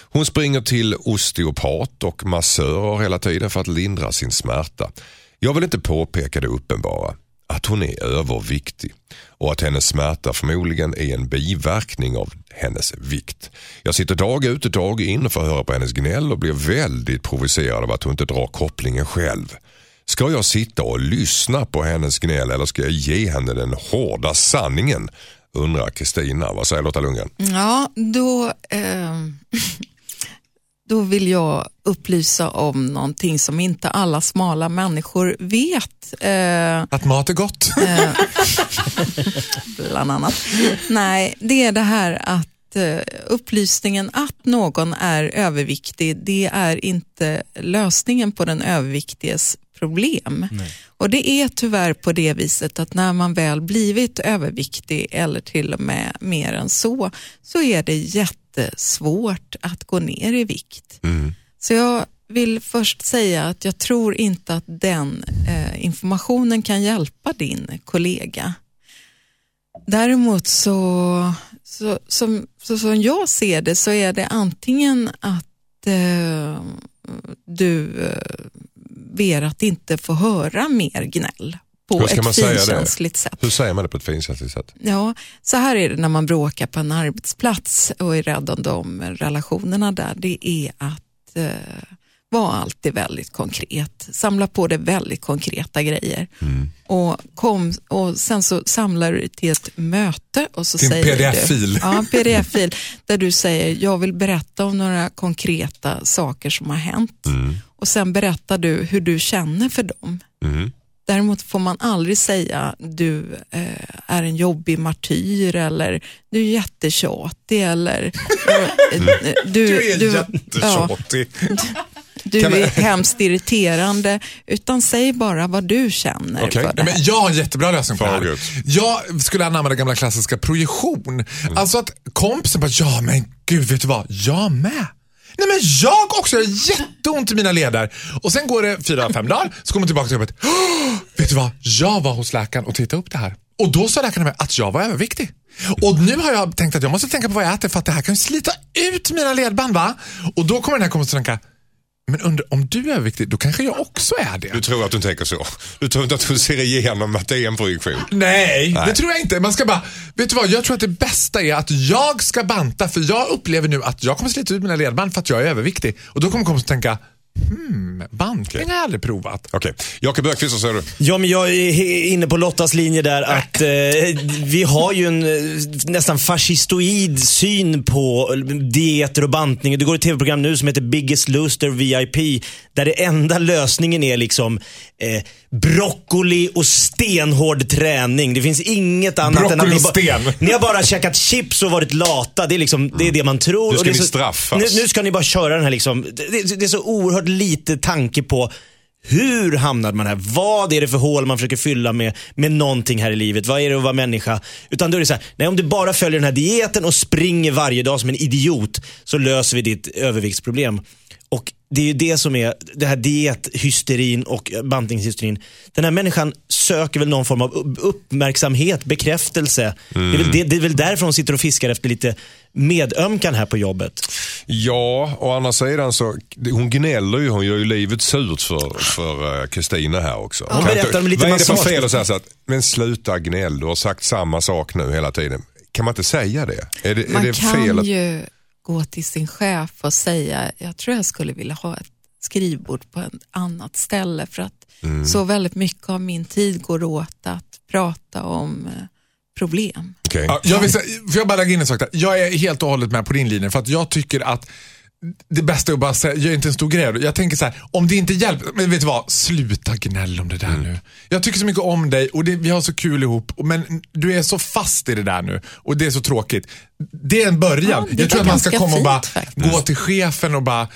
Hon springer till osteopat och massörer hela tiden för att lindra sin smärta. Jag vill inte påpeka det uppenbara, att hon är överviktig och att hennes smärta förmodligen är en biverkning av hennes vikt. Jag sitter dag ut och dag in och får höra på hennes gnäll och blir väldigt provocerad av att hon inte drar kopplingen själv. Ska jag sitta och lyssna på hennes gnäll eller ska jag ge henne den hårda sanningen? Undrar Kristina. Vad säger Lotta Lundgren? Ja, då, eh, [LAUGHS] då vill jag upplysa om någonting som inte alla smala människor vet. Eh, Att mat är gott. bland annat. Nej, det är det här att eh, upplysningen att någon är överviktig, det är inte lösningen på den överviktiges problem. Och det är tyvärr på det viset att när man väl blivit överviktig eller till och med mer än så, så är det jättesvårt att gå ner i vikt. Så jag vill först säga att jag tror inte att den eh, informationen kan hjälpa din kollega. Däremot så, så, som, så som jag ser det så är det antingen att eh, du eh, ber att inte få höra mer gnäll på ett finkänsligt sätt. Hur säger man det på ett finkänsligt sätt? Ja, så här är det när man bråkar på en arbetsplats och är rädd om de relationerna där. Det är att eh, vara alltid väldigt konkret. Samla på dig väldigt konkreta grejer. Och, kom, och sen så samlar du till ett möte och så Till en säger PDF-fil. Du, ja, en pdf-fil där du säger jag vill berätta om några konkreta saker som har hänt. Och sen berättar du hur du känner för dem. Mm. Däremot får man aldrig säga du eh, är en jobbig martyr eller du är jättetjatig eller eh, du, Du är ja, jättetjatig. du Kan man- är hemskt irriterande. Utan säg bara vad du känner Okej. för det här. men jag har en jättebra lösning på det här. Jag skulle anamma den gamla klassiska projektion. Alltså att kompisen bara, ja men gud vet du vad, jag med. Nej men jag också, jag har jätteont i mina leder. Och sen går det fyra, fem dagar, så kommer man tillbaka till jobbet. [GASPS] Vet du vad, jag var hos läkaren och tittade upp det här. Och då sa läkaren att jag var överviktig. Och nu har jag tänkt att jag måste tänka på vad jag äter för att det här kan slita ut mina ledband va? Och då kommer den här kompisen tänka, men under, om du är överviktig, då kanske jag också är det. Du tror att hon tänker så? Du tror inte att hon ser igenom att det är en projektion? Nej, Nej. det tror jag inte. Man ska bara, vet du vad, jag tror att det bästa är att jag ska banta för jag upplever nu att jag kommer slita ut mina ledband för att jag är överviktig. Och då kommer kompisen tänka, hmm, bantning har jag aldrig provat. Okej, Jakob Öqvist, vad säger du? Ja, men jag är inne på Lottas linje där att eh, vi har ju en eh, nästan fascistoid syn på dieter och bantning. Det går ett tv-program nu som heter Biggest Loser VIP där det enda lösningen är liksom eh, broccoli och stenhård träning. Det finns inget annat än Broccoli att och ni, ba- sten. [LAUGHS] ni har bara käkat chips och varit lata. Det är, liksom, det, är det man tror. Nu ska Och är ni så- straffas. Nu, nu ska ni bara köra den här liksom. Det, det, det är så oerhört lite tanke på hur hamnade man här? Vad är det för hål man försöker fylla med, med någonting här i livet? Vad är det att vara människa? Utan då är det så här, nej om du bara följer den här dieten och springer varje dag som en idiot så löser vi ditt överviktsproblem. Och det är ju det som är det här diethysterin och bantningshysterin. Den här människan söker väl någon form av upp- uppmärksamhet, bekräftelse. Det, är väl, det, det är väl därför hon sitter och fiskar efter lite medömkan här på jobbet. Ja, å andra sidan så, hon gnäller ju, hon gör ju livet surt för för, eh, Kristina här också. Hon Kan berättar om lite Vad är det för fel att säga så att, men sluta gnäll, du har sagt samma sak nu hela tiden. Kan man inte säga det? Är det, är Man det kan fel? Att, ju gå till sin chef och säga, jag tror jag skulle vilja ha ett skrivbord på ett annat ställe för att Mm. så väldigt mycket av min tid går åt att prata om eh, problem. Okej. Ja, jag vill säga, får jag bara lägga in en sak där? Jag är helt och hållet med på din linje för att jag tycker att det bästa är att bara säga, gör inte en stor grej. Jag tänker så här, om det inte hjälper, men vet du vad? Sluta gnäll om det där Mm. nu. Jag tycker så mycket om dig och det, vi har så kul ihop, men du är så fast i det där nu och det är så tråkigt. Det är en början. Ja, jag tror att man ska komma och bara fint faktiskt. gå till chefen och bara,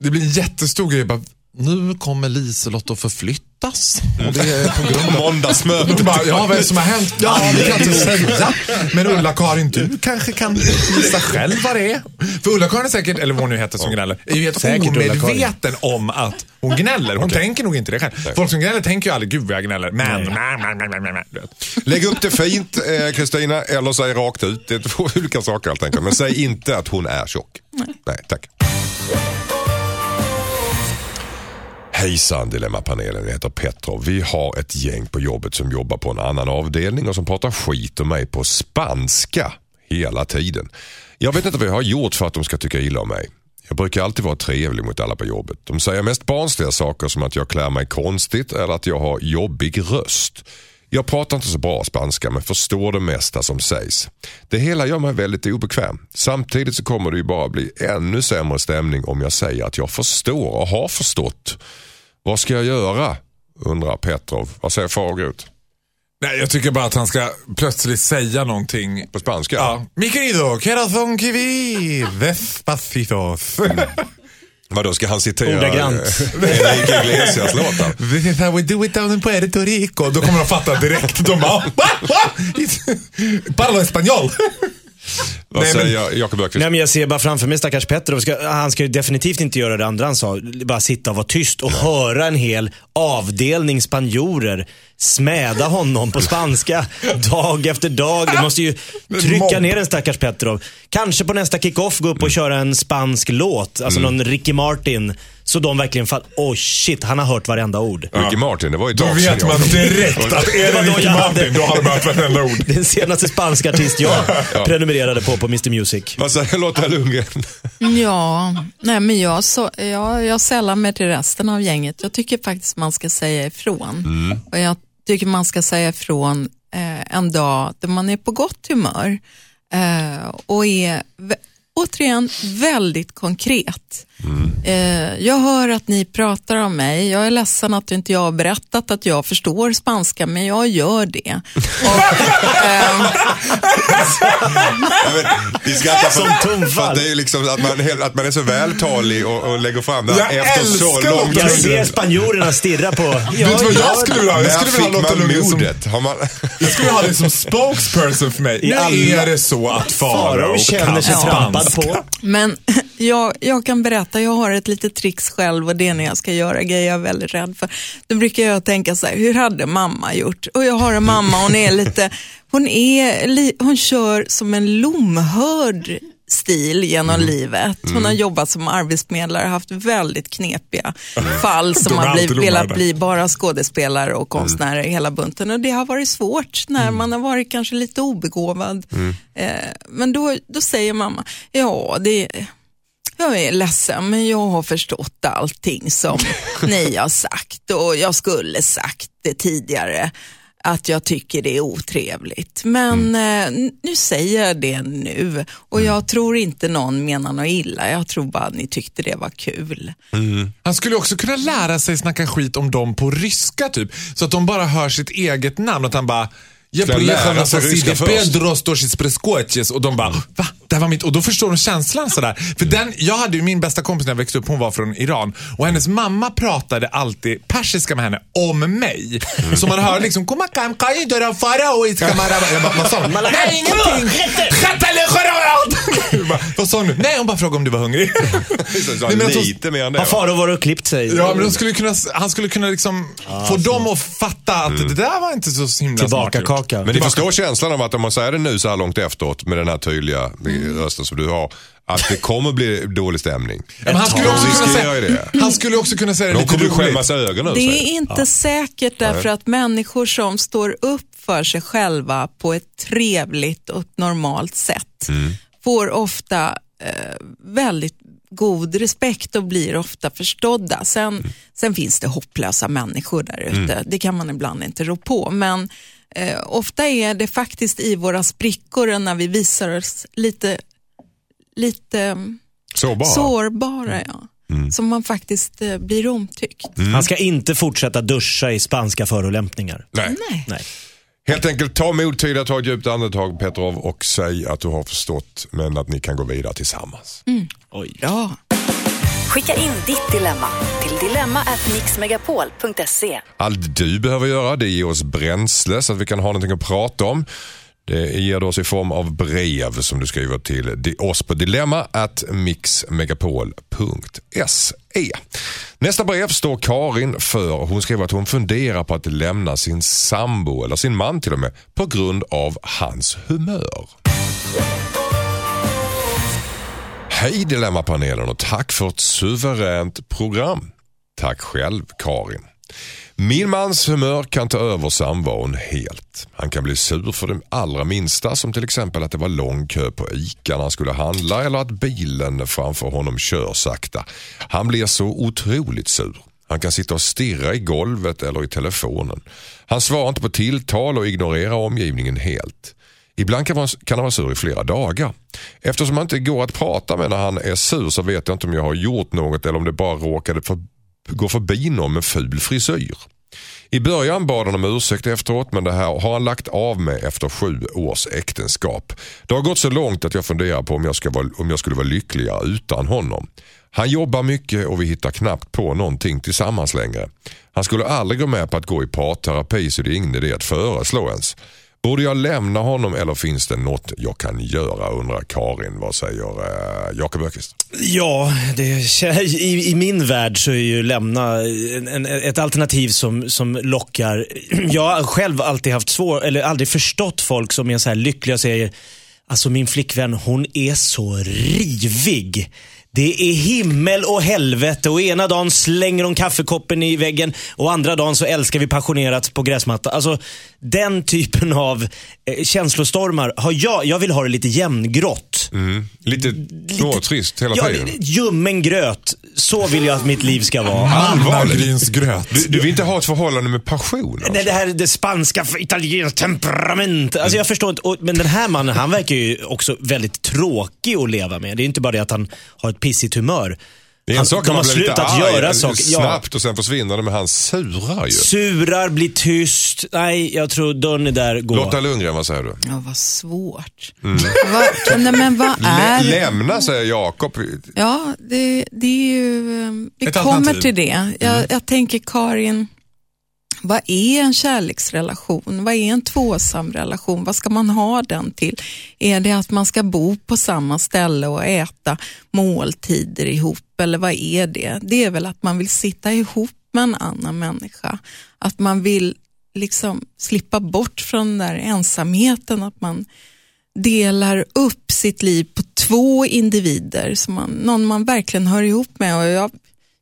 det blir en jättestor grej. Bara, nu kommer Liselott att förflyttas. Och det är på grund av [LAUGHS] Måndagsmötet. ja, vad är det som har hänt? Ja, det kan inte säga. Men Ulla-Karin, du kanske kan gissa själv vad det är. För Ulla-Karin är säkert, eller vad hon nu heter som gnäller, är ju helt Säkert omedveten om att hon gnäller. Hon tänker nog inte det själv. Folk som gnäller tänker ju aldrig, gud vad jag gnäller. Men, men. Lägg upp det fint eh, Kristina, eller säg rakt ut. Det är två [LAUGHS] olika saker helt enkelt. Men säg inte att hon är tjock. Nej, tack. Hejsan Dilemmapanelen, jag heter Petter. Vi har ett gäng på jobbet som jobbar på en annan avdelning och som pratar skit om mig på spanska hela tiden. Jag vet inte vad jag har gjort för att de ska tycka illa om mig. Jag brukar alltid vara trevlig mot alla på jobbet. De säger mest barnsliga saker som att jag klär mig konstigt eller att jag har jobbig röst. Jag pratar inte så bra spanska men förstår det mesta som sägs. Det hela gör mig väldigt obekväm. Samtidigt så kommer det ju bara bli ännu sämre stämning om jag säger att jag förstår och har förstått. Vad ska jag göra? undrar Petrov. Vad säger Fagerut? Nej, jag tycker bara att han ska plötsligt säga någonting. På spanska? Ja. Mi querido, corazón que vi, despacitos. [LAUGHS] Vadå, ska han citera Ordagrant. [LAUGHS] Enrique Iglesias-låtar? [LAUGHS] This is how we do it down in Puerto Rico. Då kommer de fatta direkt. De bara, va? Va? Parlo español. Vad Nej, men- säger Jakob Öqvist? Nej, men jag ser bara framför mig stackars Petrov. Ska, han ska ju definitivt inte göra det andra han sa. Bara sitta och vara tyst och höra en hel avdelning spanjorer smäda honom på spanska dag efter dag. Det måste ju trycka ner en stackars Petrov. Kanske på nästa kick-off gå upp och köra en spansk låt. Alltså någon Ricky Martin. Så de verkligen fattar, oh shit, han har hört varenda ord. Ricky Martin, det var ju ett Då vet man direkt att är det Ricky hade- Martin, då har de hört varenda ord. [LAUGHS] Den senaste spanska artist jag [LAUGHS] prenumererade på på Mr Music. Vad säger [LAUGHS] Lotta Lundgren? Ja, nej men jag, så, jag, jag sällar mig till resten av gänget. Jag tycker faktiskt man ska säga ifrån. Och jag tycker man ska säga ifrån eh, en dag då man är på gott humör eh, och är återigen väldigt konkret. Eh, jag hör att ni pratar om mig. Jag är ledsen att inte jag har berättat att jag förstår spanska, men jag gör det. [LAUGHS] Och, ehm, vi skrattar Som tonfall. det är liksom att man, att man är så vältalig och, och lägger fram det Jag efter så lång Lotta Jag tid. ser spanjorerna stirra på. [LAUGHS] Vet du vad jag skulle vilja ha? Jag skulle vilja ha Lotta Lundgren som man... Jag skulle ha dig som spokesperson för mig. Alla- är det så att Farao kan trampad spanska på. Men [LAUGHS] jag, jag kan berätta, jag har ett litet trix själv och det är när jag ska göra grejer jag är väldigt rädd för. Då brukar jag tänka så här, hur hade mamma gjort? Och jag har en mamma, hon är lite, hon, är, li, hon kör som en lomhörd stil genom livet. Hon har jobbat som arbetsförmedlare och haft väldigt knepiga [LAUGHS] fall som har blivit, velat bli bara skådespelare och konstnärer hela bunten. Och det har varit svårt när man har varit kanske lite obegåvad. Eh, men då, då säger mamma, ja det jag är ledsen men jag har förstått allting som [LAUGHS] ni har sagt och jag skulle sagt det tidigare att jag tycker det är otrevligt. Men eh, nu säger jag det nu och jag tror inte någon menar något illa. Jag tror bara att ni tyckte det var kul. Han skulle också kunna lära sig snacka skit om dem på ryska typ. Så att de bara hör sitt eget namn. Att han bara, Jag Ska jag lära приехал sig ryska на först? Pedro Stosis Preskoches och de bara, va? Det var mitt. Och då förstår de känslan sådär. För den, jag hade ju min bästa kompis när jag växte upp, hon var från Iran. Och hennes mamma pratade alltid persiska med henne om mig. Så man hör liksom, komma kam, kaj, döra, fara och iska maraba. Jag bara, vad sa hon? Nej, ingenting. [LAUGHS] Bara, Vad sa hon nu? Nej, hon bara frågade om du var hungrig. [LAUGHS] Så Nej, men lite mer än det. Har? Farao varit och klippt sig? Ja, men de skulle kunna, han skulle kunna liksom få dem att fatta att det där var inte så himla smart Tillbaka gjort. kaka. Men ni förstår känslan av att om man säger det nu så här långt efteråt med den här tydliga Mm. rösten som du har, att det kommer bli dålig stämning. Ja, men han, skulle också kunna säga, det. han skulle också kunna säga det De kommer skämmas i ögonen. Det är inte säkert därför att människor som står upp för sig själva på ett trevligt och normalt sätt får ofta eh, väldigt god respekt och blir ofta förstådda. Sen, sen finns det hopplösa människor där ute, det kan man ibland inte rå på. Men eh, ofta är det faktiskt i våra sprickor när vi visar oss lite, lite mm, Sårbara. sårbara, ja. som man faktiskt eh, blir omtyckt. Han ska inte fortsätta duscha i spanska förolämpningar. Nej. Nej. Nej. Helt enkelt ta mod till att ta ett djupt andetag Petrov och säg att du har förstått men att ni kan gå vidare tillsammans. Oj. Bra. Skicka in ditt dilemma till dilemma@mixmegapol.se. Allt du behöver göra det är ge oss bränsle så att vi kan ha någonting att prata om. Det ger du oss i form av brev som du skriver till oss på dilemma at mixmegapol.se. Nästa brev står Karin för. Hon skriver att hon funderar på att lämna sin sambo eller sin man till och med på grund av hans humör. Hej Dilemmapanelen och tack för ett suveränt program. Tack själv Karin. Min mans humör kan ta över samvaron helt. Han kan bli sur för det allra minsta som till exempel att det var lång kö på ICA när han skulle handla eller att bilen framför honom kör sakta. Han blir så otroligt sur. Han kan sitta och stirra i golvet eller i telefonen. Han svarar inte på tilltal och ignorerar omgivningen helt. Ibland kan, man, kan han vara sur i flera dagar. Eftersom han inte går att prata med när han är sur så vet jag inte om jag har gjort något eller om det bara råkade för, går förbi någon med ful frisyr. I början bad han om ursäkt efteråt men det här har han lagt av med efter sju års äktenskap. Det har gått så långt att jag funderar på om jag, ska vara, om jag skulle vara lyckligare utan honom. Han jobbar mycket och vi hittar knappt på någonting tillsammans längre. Han skulle aldrig gå med på att gå i parterapi så det är ingen idé att föreslå ens. Borde jag lämna honom eller finns det något jag kan göra undrar Karin. Vad säger eh, Jakob Öqvist? Ja, det, i, i min värld så är ju lämna en, en, ett alternativ som, som lockar. Jag har själv alltid haft svår, eller aldrig förstått folk som är så här lyckliga och säger, alltså min flickvän hon är så rivig. Det är himmel och helvete och ena dagen slänger hon kaffekoppen i väggen och andra dagen så älskar vi passionerat på gräsmatta. Alltså den typen av eh, känslostormar har jag, jag vill ha det lite jämngrått. Lite småtrist hela Ja, tiden. ljummen gröt. Så vill jag att mitt liv ska vara. Allvarligt? Mannagrynsgröt. Du, du vill inte ha ett förhållande med passion? Alltså. Det, det här det spanska italienskt temperament. Alltså jag förstår inte. Och, men den här mannen, han verkar ju också väldigt tråkig att leva med. Det är inte bara det att han har ett pissigt humör. Det är en Han- sak de om har man blir lite slutat arg, göra saker. Snabbt och sen försvinner det men han surar ju. Surar, blir tyst. Nej, jag tror dörren är där. Gå. Lotta Lundgren, vad säger du? Ja, vad svårt. [LAUGHS] Vad, nej, men vad är... Lä- lämna säger Jakob. Ja, det, det är ju... eh, Vi Ett kommer alternativ. till det. Jag, jag tänker Karin, vad är en kärleksrelation? Vad är en tvåsam relation? Vad ska man ha den till? Är det att man ska bo på samma ställe och äta måltider ihop eller vad är det? Det är väl att man vill sitta ihop med en annan människa. Att man vill liksom slippa bort från den där ensamheten, att man delar upp sitt liv på två individer, som man, någon man verkligen hör ihop med. Och jag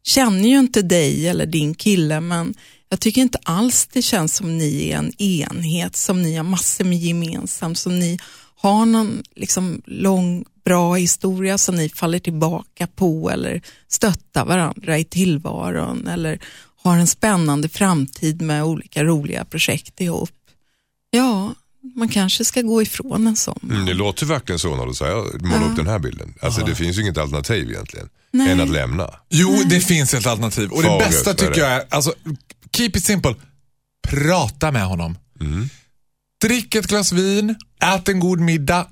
känner ju inte dig eller din kille, men jag tycker inte alls det känns som ni är en enhet, som ni har massor med gemensamt, som ni har någon liksom lång, bra historia som ni faller tillbaka på eller stöttar varandra i tillvaron eller har en spännande framtid med olika roliga projekt ihop. Ja, man kanske ska gå ifrån en sån. Mm, det låter verkligen så när du säger, målar upp den här bilden. Alltså det finns ju inget alternativ egentligen. Nej. Än att lämna. Jo, det finns ett alternativ. Och det Fager, bästa tycker det? jag är, alltså, keep it simple. Prata med honom. drick ett glas vin, ät en god middag.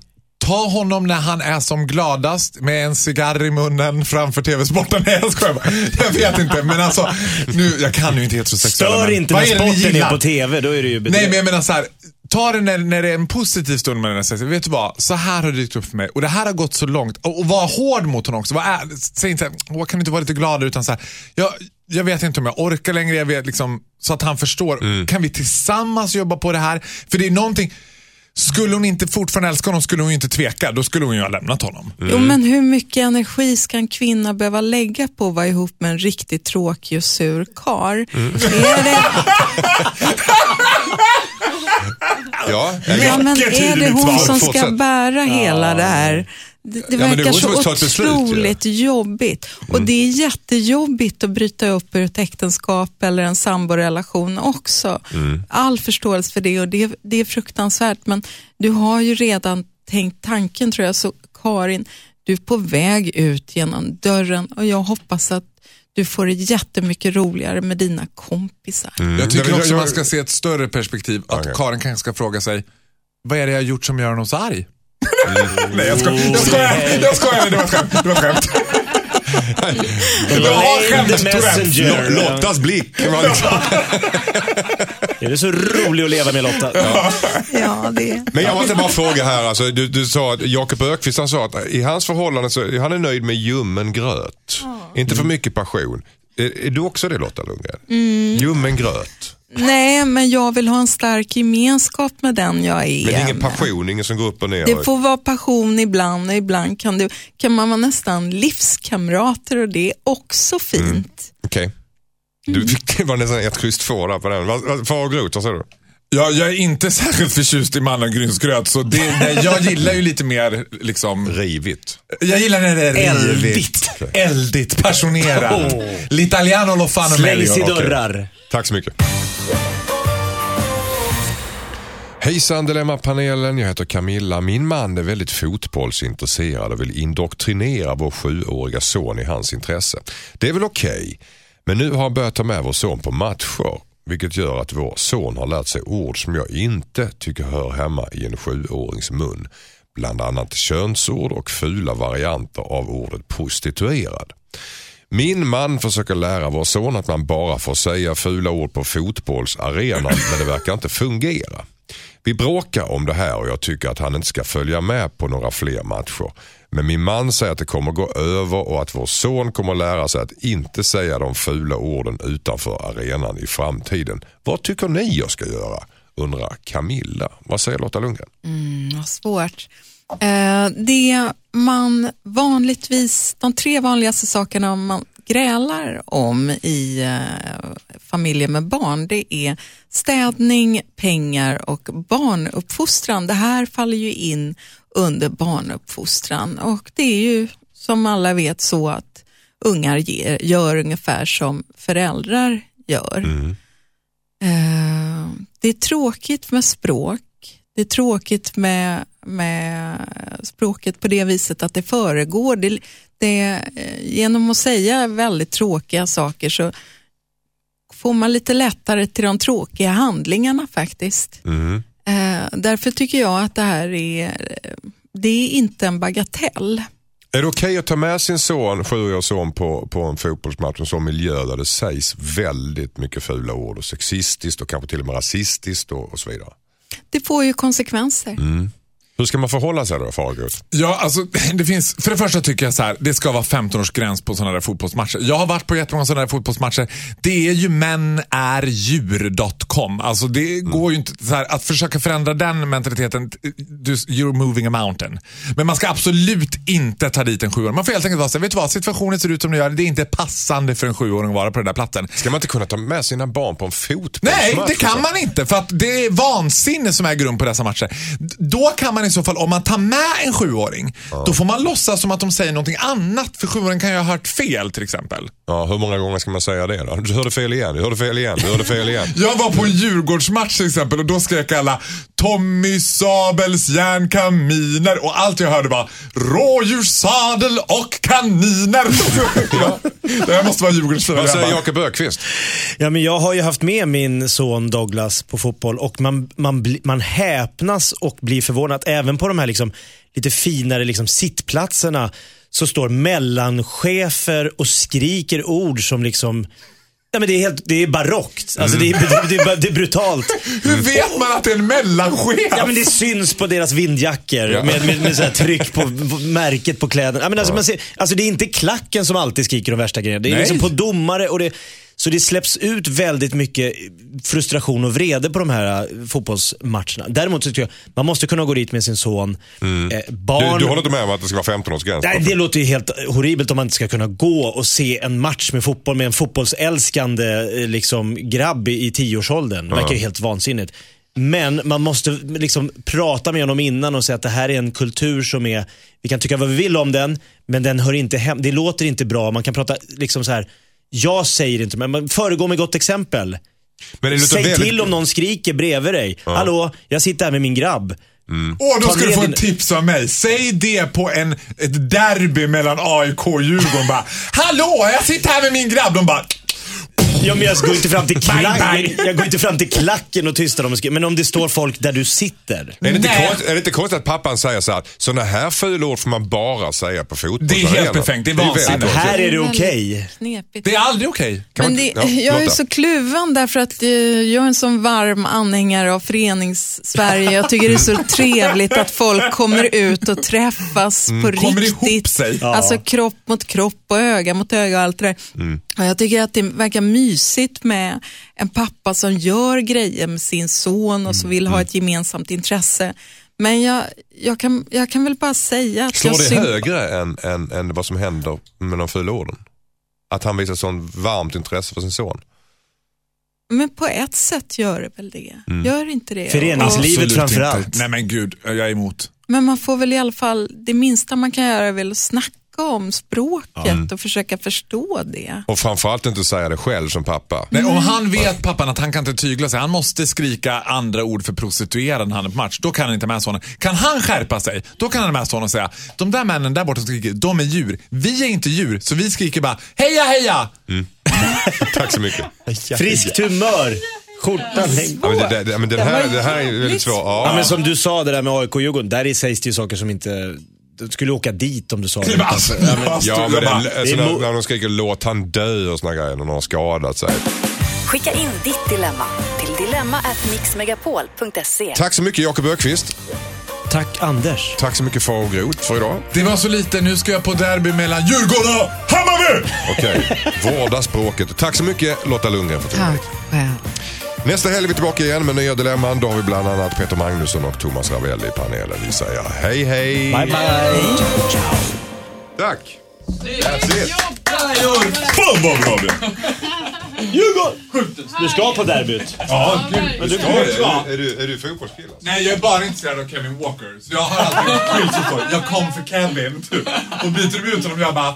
Ta honom när han är som gladast med en cigarr i munnen framför tv-sporten. [LAUGHS] Nej jag skojar bara. Jag vet inte men alltså, nu, jag kan ju inte heterosexuella. Stör men inte när sporten är på TV, då är det ju Nej men jag menar så här. Ta det när, när det är en positiv stund med den här. Vet du vad? Så här har det dykt upp för mig. Och det här har gått så långt. Och, och var hård mot honom också. Var är, säg inte så här, "Åh, kan du inte vara lite gladare? Utan så här, jag, jag vet inte om jag orkar längre. Jag vet liksom, så att han förstår. Kan vi tillsammans jobba på det här? För det är någonting. Skulle hon inte fortfarande älska honom skulle hon ju inte tveka. Då skulle hon ju ha lämnat honom. Jo, men hur mycket energi ska en kvinna behöva lägga på att vara ihop med en riktigt tråkig och sur kar? Är det, [LAUGHS] Ja, ja, men är det hon som ska bära hela det här? Det, det Ja, det verkar måste så ett beslut, Mm. otroligt jobbigt. Och det är jättejobbigt att bryta upp ur ett äktenskap eller en samborelation också. Mm. All förståelse för det och det, det är fruktansvärt. Men du har ju redan tänkt tanken tror jag. Så Karin, du är på väg ut genom dörren och jag hoppas att du får det jättemycket roligare med dina kompisar. Jag tycker också man ska se ett större perspektiv. Att Okej. Karin kanske ska fråga sig, vad är det jag gjort som gör honom så arg? Nej jag skojar, jag skojar, jag skojar, det var ett skämt. Det var ett skämt. Jag har Blame skämt. Lottas blick. var Är det så roligt att leva med Lotta? Ja, det Men jag måste bara fråga här, alltså, du, du sa att Jakob Ökvist han sa att i hans förhållande så är han är nöjd med ljummen gröt. Inte för mycket passion. Är, är du också det Lotta Lundgren? Ljummen gröt. Nej, men jag vill ha en stark gemenskap med den jag är. Men ingen med. passion, ingen som går upp och ner. Det får vara passion ibland och ibland kan, det, kan man vara nästan livskamrater och det är också fint. Okej. Du fick, det var nästan ett kryss två där på den. Far och grot, vad säger du? Ja, jag är inte [LAUGHS] särskilt förtjust i mannagrynsgröt så det, nej, jag gillar ju lite mer liksom Rivigt. Jag gillar när det är Eldigt. rivigt. Eldigt, passionerat. L'italiano lo fanno meglio. Slängs i dörrar. Tack så mycket. Hejsan Dilemmapanelen, jag heter Camilla. Min man är väldigt fotbollsintresserad och vill indoktrinera vår sjuåriga son i hans intresse. Det är väl okej, men nu har han börjat ta med vår son på matcher. Vilket gör att vår son har lärt sig ord som jag inte tycker hör hemma i en sjuårings mun. Bland annat könsord och fula varianter av ordet prostituerad. Min man försöker lära vår son att man bara får säga fula ord på fotbollsarenan men det verkar inte fungera. Vi bråkar om det här och jag tycker att han inte ska följa med på några fler matcher. Men min man säger att det kommer gå över och att vår son kommer lära sig att inte säga de fula orden utanför arenan i framtiden. Vad tycker ni jag ska göra? Undrar Camilla. Vad säger Lotta Lundgren? Mm, vad svårt. Eh, det man vanligtvis, de tre vanligaste sakerna man grälar om i eh, familjer med barn, det är städning, pengar och barnuppfostran. Det här faller ju in under barnuppfostran och det är ju som alla vet så att ungar ger, gör ungefär som föräldrar gör. Eh, det är tråkigt med språk. Det är tråkigt med, med språket på det viset att det föregår. Det, det, eh, genom att säga väldigt tråkiga saker så får man lite lättare till de tråkiga handlingarna faktiskt. Mm. Eh, därför tycker jag att det här är, det är inte en bagatell. Är det okej att ta med sin son, sjuåriga son på, på en fotbollsmatch, en sån miljö där det sägs väldigt mycket fula ord och sexistiskt och kanske till och med rasistiskt och, och så vidare? Det får ju konsekvenser. Hur ska man förhålla sig då, Fagerhult? Ja, alltså det finns, för det första tycker jag så här, det ska vara 15-årsgräns på sådana där fotbollsmatcher. Jag har varit på jättemånga sådana där fotbollsmatcher. Det är ju mänärdjur.com. Alltså det går ju inte, så här, att försöka förändra den mentaliteten, you're moving a mountain. Men man ska absolut inte ta dit en sjuåring. Man får helt enkelt vara så här, vet du vad, situationen ser ut som den gör, det är inte passande för en sjuåring att vara på den där platsen. Ska man inte kunna ta med sina barn på en fotbollsmatch? Nej, det kan man inte. För att det är vansinne som äger rum på dessa matcher. Då kan man i så fall, om man tar med en sjuåring, då får man låtsas som att de säger någonting annat. För sjuåringen kan ju ha hört fel till exempel. Ja, hur många gånger ska man säga det då? Du hörde fel igen, du hörde fel igen, du hörde fel igen. [LAUGHS] Jag var på en Djurgårdsmatch till exempel och då skrek alla Tommy Sabels järnkaminer och allt jag hörde var rådjurssadel och kaniner. [LAUGHS] ja, det här måste vara Djurgårdens Vad säger Jakob? Jakob Ökvist? Ja, men jag har ju haft med min son Douglas på fotboll och man, man, bli, man häpnas och blir förvånad. Även på de här liksom, lite finare liksom, sittplatserna så står mellanchefer och skriker ord som liksom Ja, men det, är helt, det är barockt. Alltså, det, är, det, är, det är brutalt. [LAUGHS] Hur vet man att det är en mellanchef? Ja, men det syns på deras vindjackor Ja. med, med, med så tryck på, [LAUGHS] på märket på kläderna. Ja, men alltså, man ser, alltså, det är inte klacken som alltid skriker de värsta grejerna. Det är Nej. liksom på domare och det, så det släpps ut väldigt mycket frustration och vrede på de här äh, fotbollsmatcherna. Däremot så tycker jag man måste kunna gå dit med sin son. Eh, Du, barn, du håller inte med om att det ska vara 15-årsgräns? Nej, det låter ju helt horribelt om man inte ska kunna gå och se en match med fotboll med en fotbollsälskande eh, liksom, grabb i, i tioårsåldern. Det verkar ju helt vansinnigt. Men man måste liksom prata med honom innan och säga att det här är en kultur som är, vi kan tycka vad vi vill om den, men den hör inte hem, det låter inte bra. Man kan prata liksom så här. Jag säger inte, men man föregår med gott exempel. Det Säg väldigt- till om någon skriker bredvid dig. Hallå, jag sitter här med min grabb. Åh, då Ta ska du få en din- tips av mig. Säg det på en, ett derby mellan AIK och Djurgården. bara, Hallå, jag sitter här med min grabb. De bara, Ja, men jag går inte fram till, Bang, klack, bang. jag, jag går inte fram till klacken och tystar dem. Men om det står folk där du sitter. Är det, inte Nej. konst, är det inte konstigt att pappan säger så här, sådana här fula ord får man bara säga på fotboll. Det är helt befängt, det är vansinnigt. Här konstigt. är det okej. Knepigt. det är aldrig okej. Men det, inte- ja, jag är så kluven därför att eh, jag är en sån varm anhängare av förenings-Sverige. Jag tycker det är så [LAUGHS] trevligt att folk kommer ut och träffas på Kommer ihop riktigt. sig. Alltså kropp mot kropp och öga mot öga och allt det där. Och jag tycker att det verkar mysigt med en pappa som gör grejer med sin son och som vill ha ett gemensamt intresse. Men jag, jag, kan, jag kan väl bara säga att Slår jag det högre än, än, än vad som händer med de fula orden? Att han visar sån varmt intresse för sin son. Men på ett sätt gör det väl det. Gör inte det? Föreningslivet Absolut framför inte. allt. Nej men gud, jag är emot. Men man får väl i alla fall, det minsta man kan göra är väl att snacka om språket och försöka förstå det. Och framförallt inte säga det själv som pappa. Nej, om han vet pappan att han kan inte tygla sig, han måste skrika andra ord för prostituerad när han är på match, då kan han inte med sonen. Kan han skärpa sig, då kan han med sonen och säga, de där männen där borta som skriker, de är djur. Vi är inte djur, så vi skriker bara, heja heja! [LAUGHS] Tack så mycket. Friskt humör. Skjortan. Ja, men det, det, men den här, det här är väldigt svårt. Ja, Ja. men som du sa det där med AIK och Djurgården, där sägs det ju saker som inte... Du skulle åka dit om du sa det. Alltså, Ja, men- Ja, men är alltså, när, när de skriker låt han dö och såna grejer när någon har skadat sig. Skicka in ditt dilemma till dilemma@mixmegapol.se. Tack så mycket Jakob Ökvist. Tack Anders. Tack så mycket Farao Groth för idag. det var så lite, nu ska jag på derby mellan Djurgården och Hammarby! Okej, vårda språket. Tack så mycket Lotta Lundgren för tillfället. Tack själv. Nästa helg är vi tillbaka igen med nya dilemman. Då har vi bland annat Peter Magnusson och Thomas Ravelli i panelen. Vi säger hej hej. Bye bye. Tack. That's it. Fan vad bra det Djurgården! Du ska på derbyt. Ja, gud. Men du Ja, kommer ja. Är du, är du fotbollskille? Nej, jag är bara intresserad av Kevin Walker. Så jag har alltid skyllt för Jag kom för Kevin, typ. Och byter de ut honom, jag bara!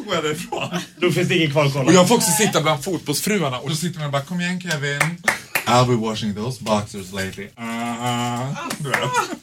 Så går jag därifrån. Då finns det ingen kvar att kolla. Och jag får också sitta bland fotbollsfruarna och då sitter man och bara Kom igen Kevin. I'll be washing those boxers lately. Uh-huh. Du vet.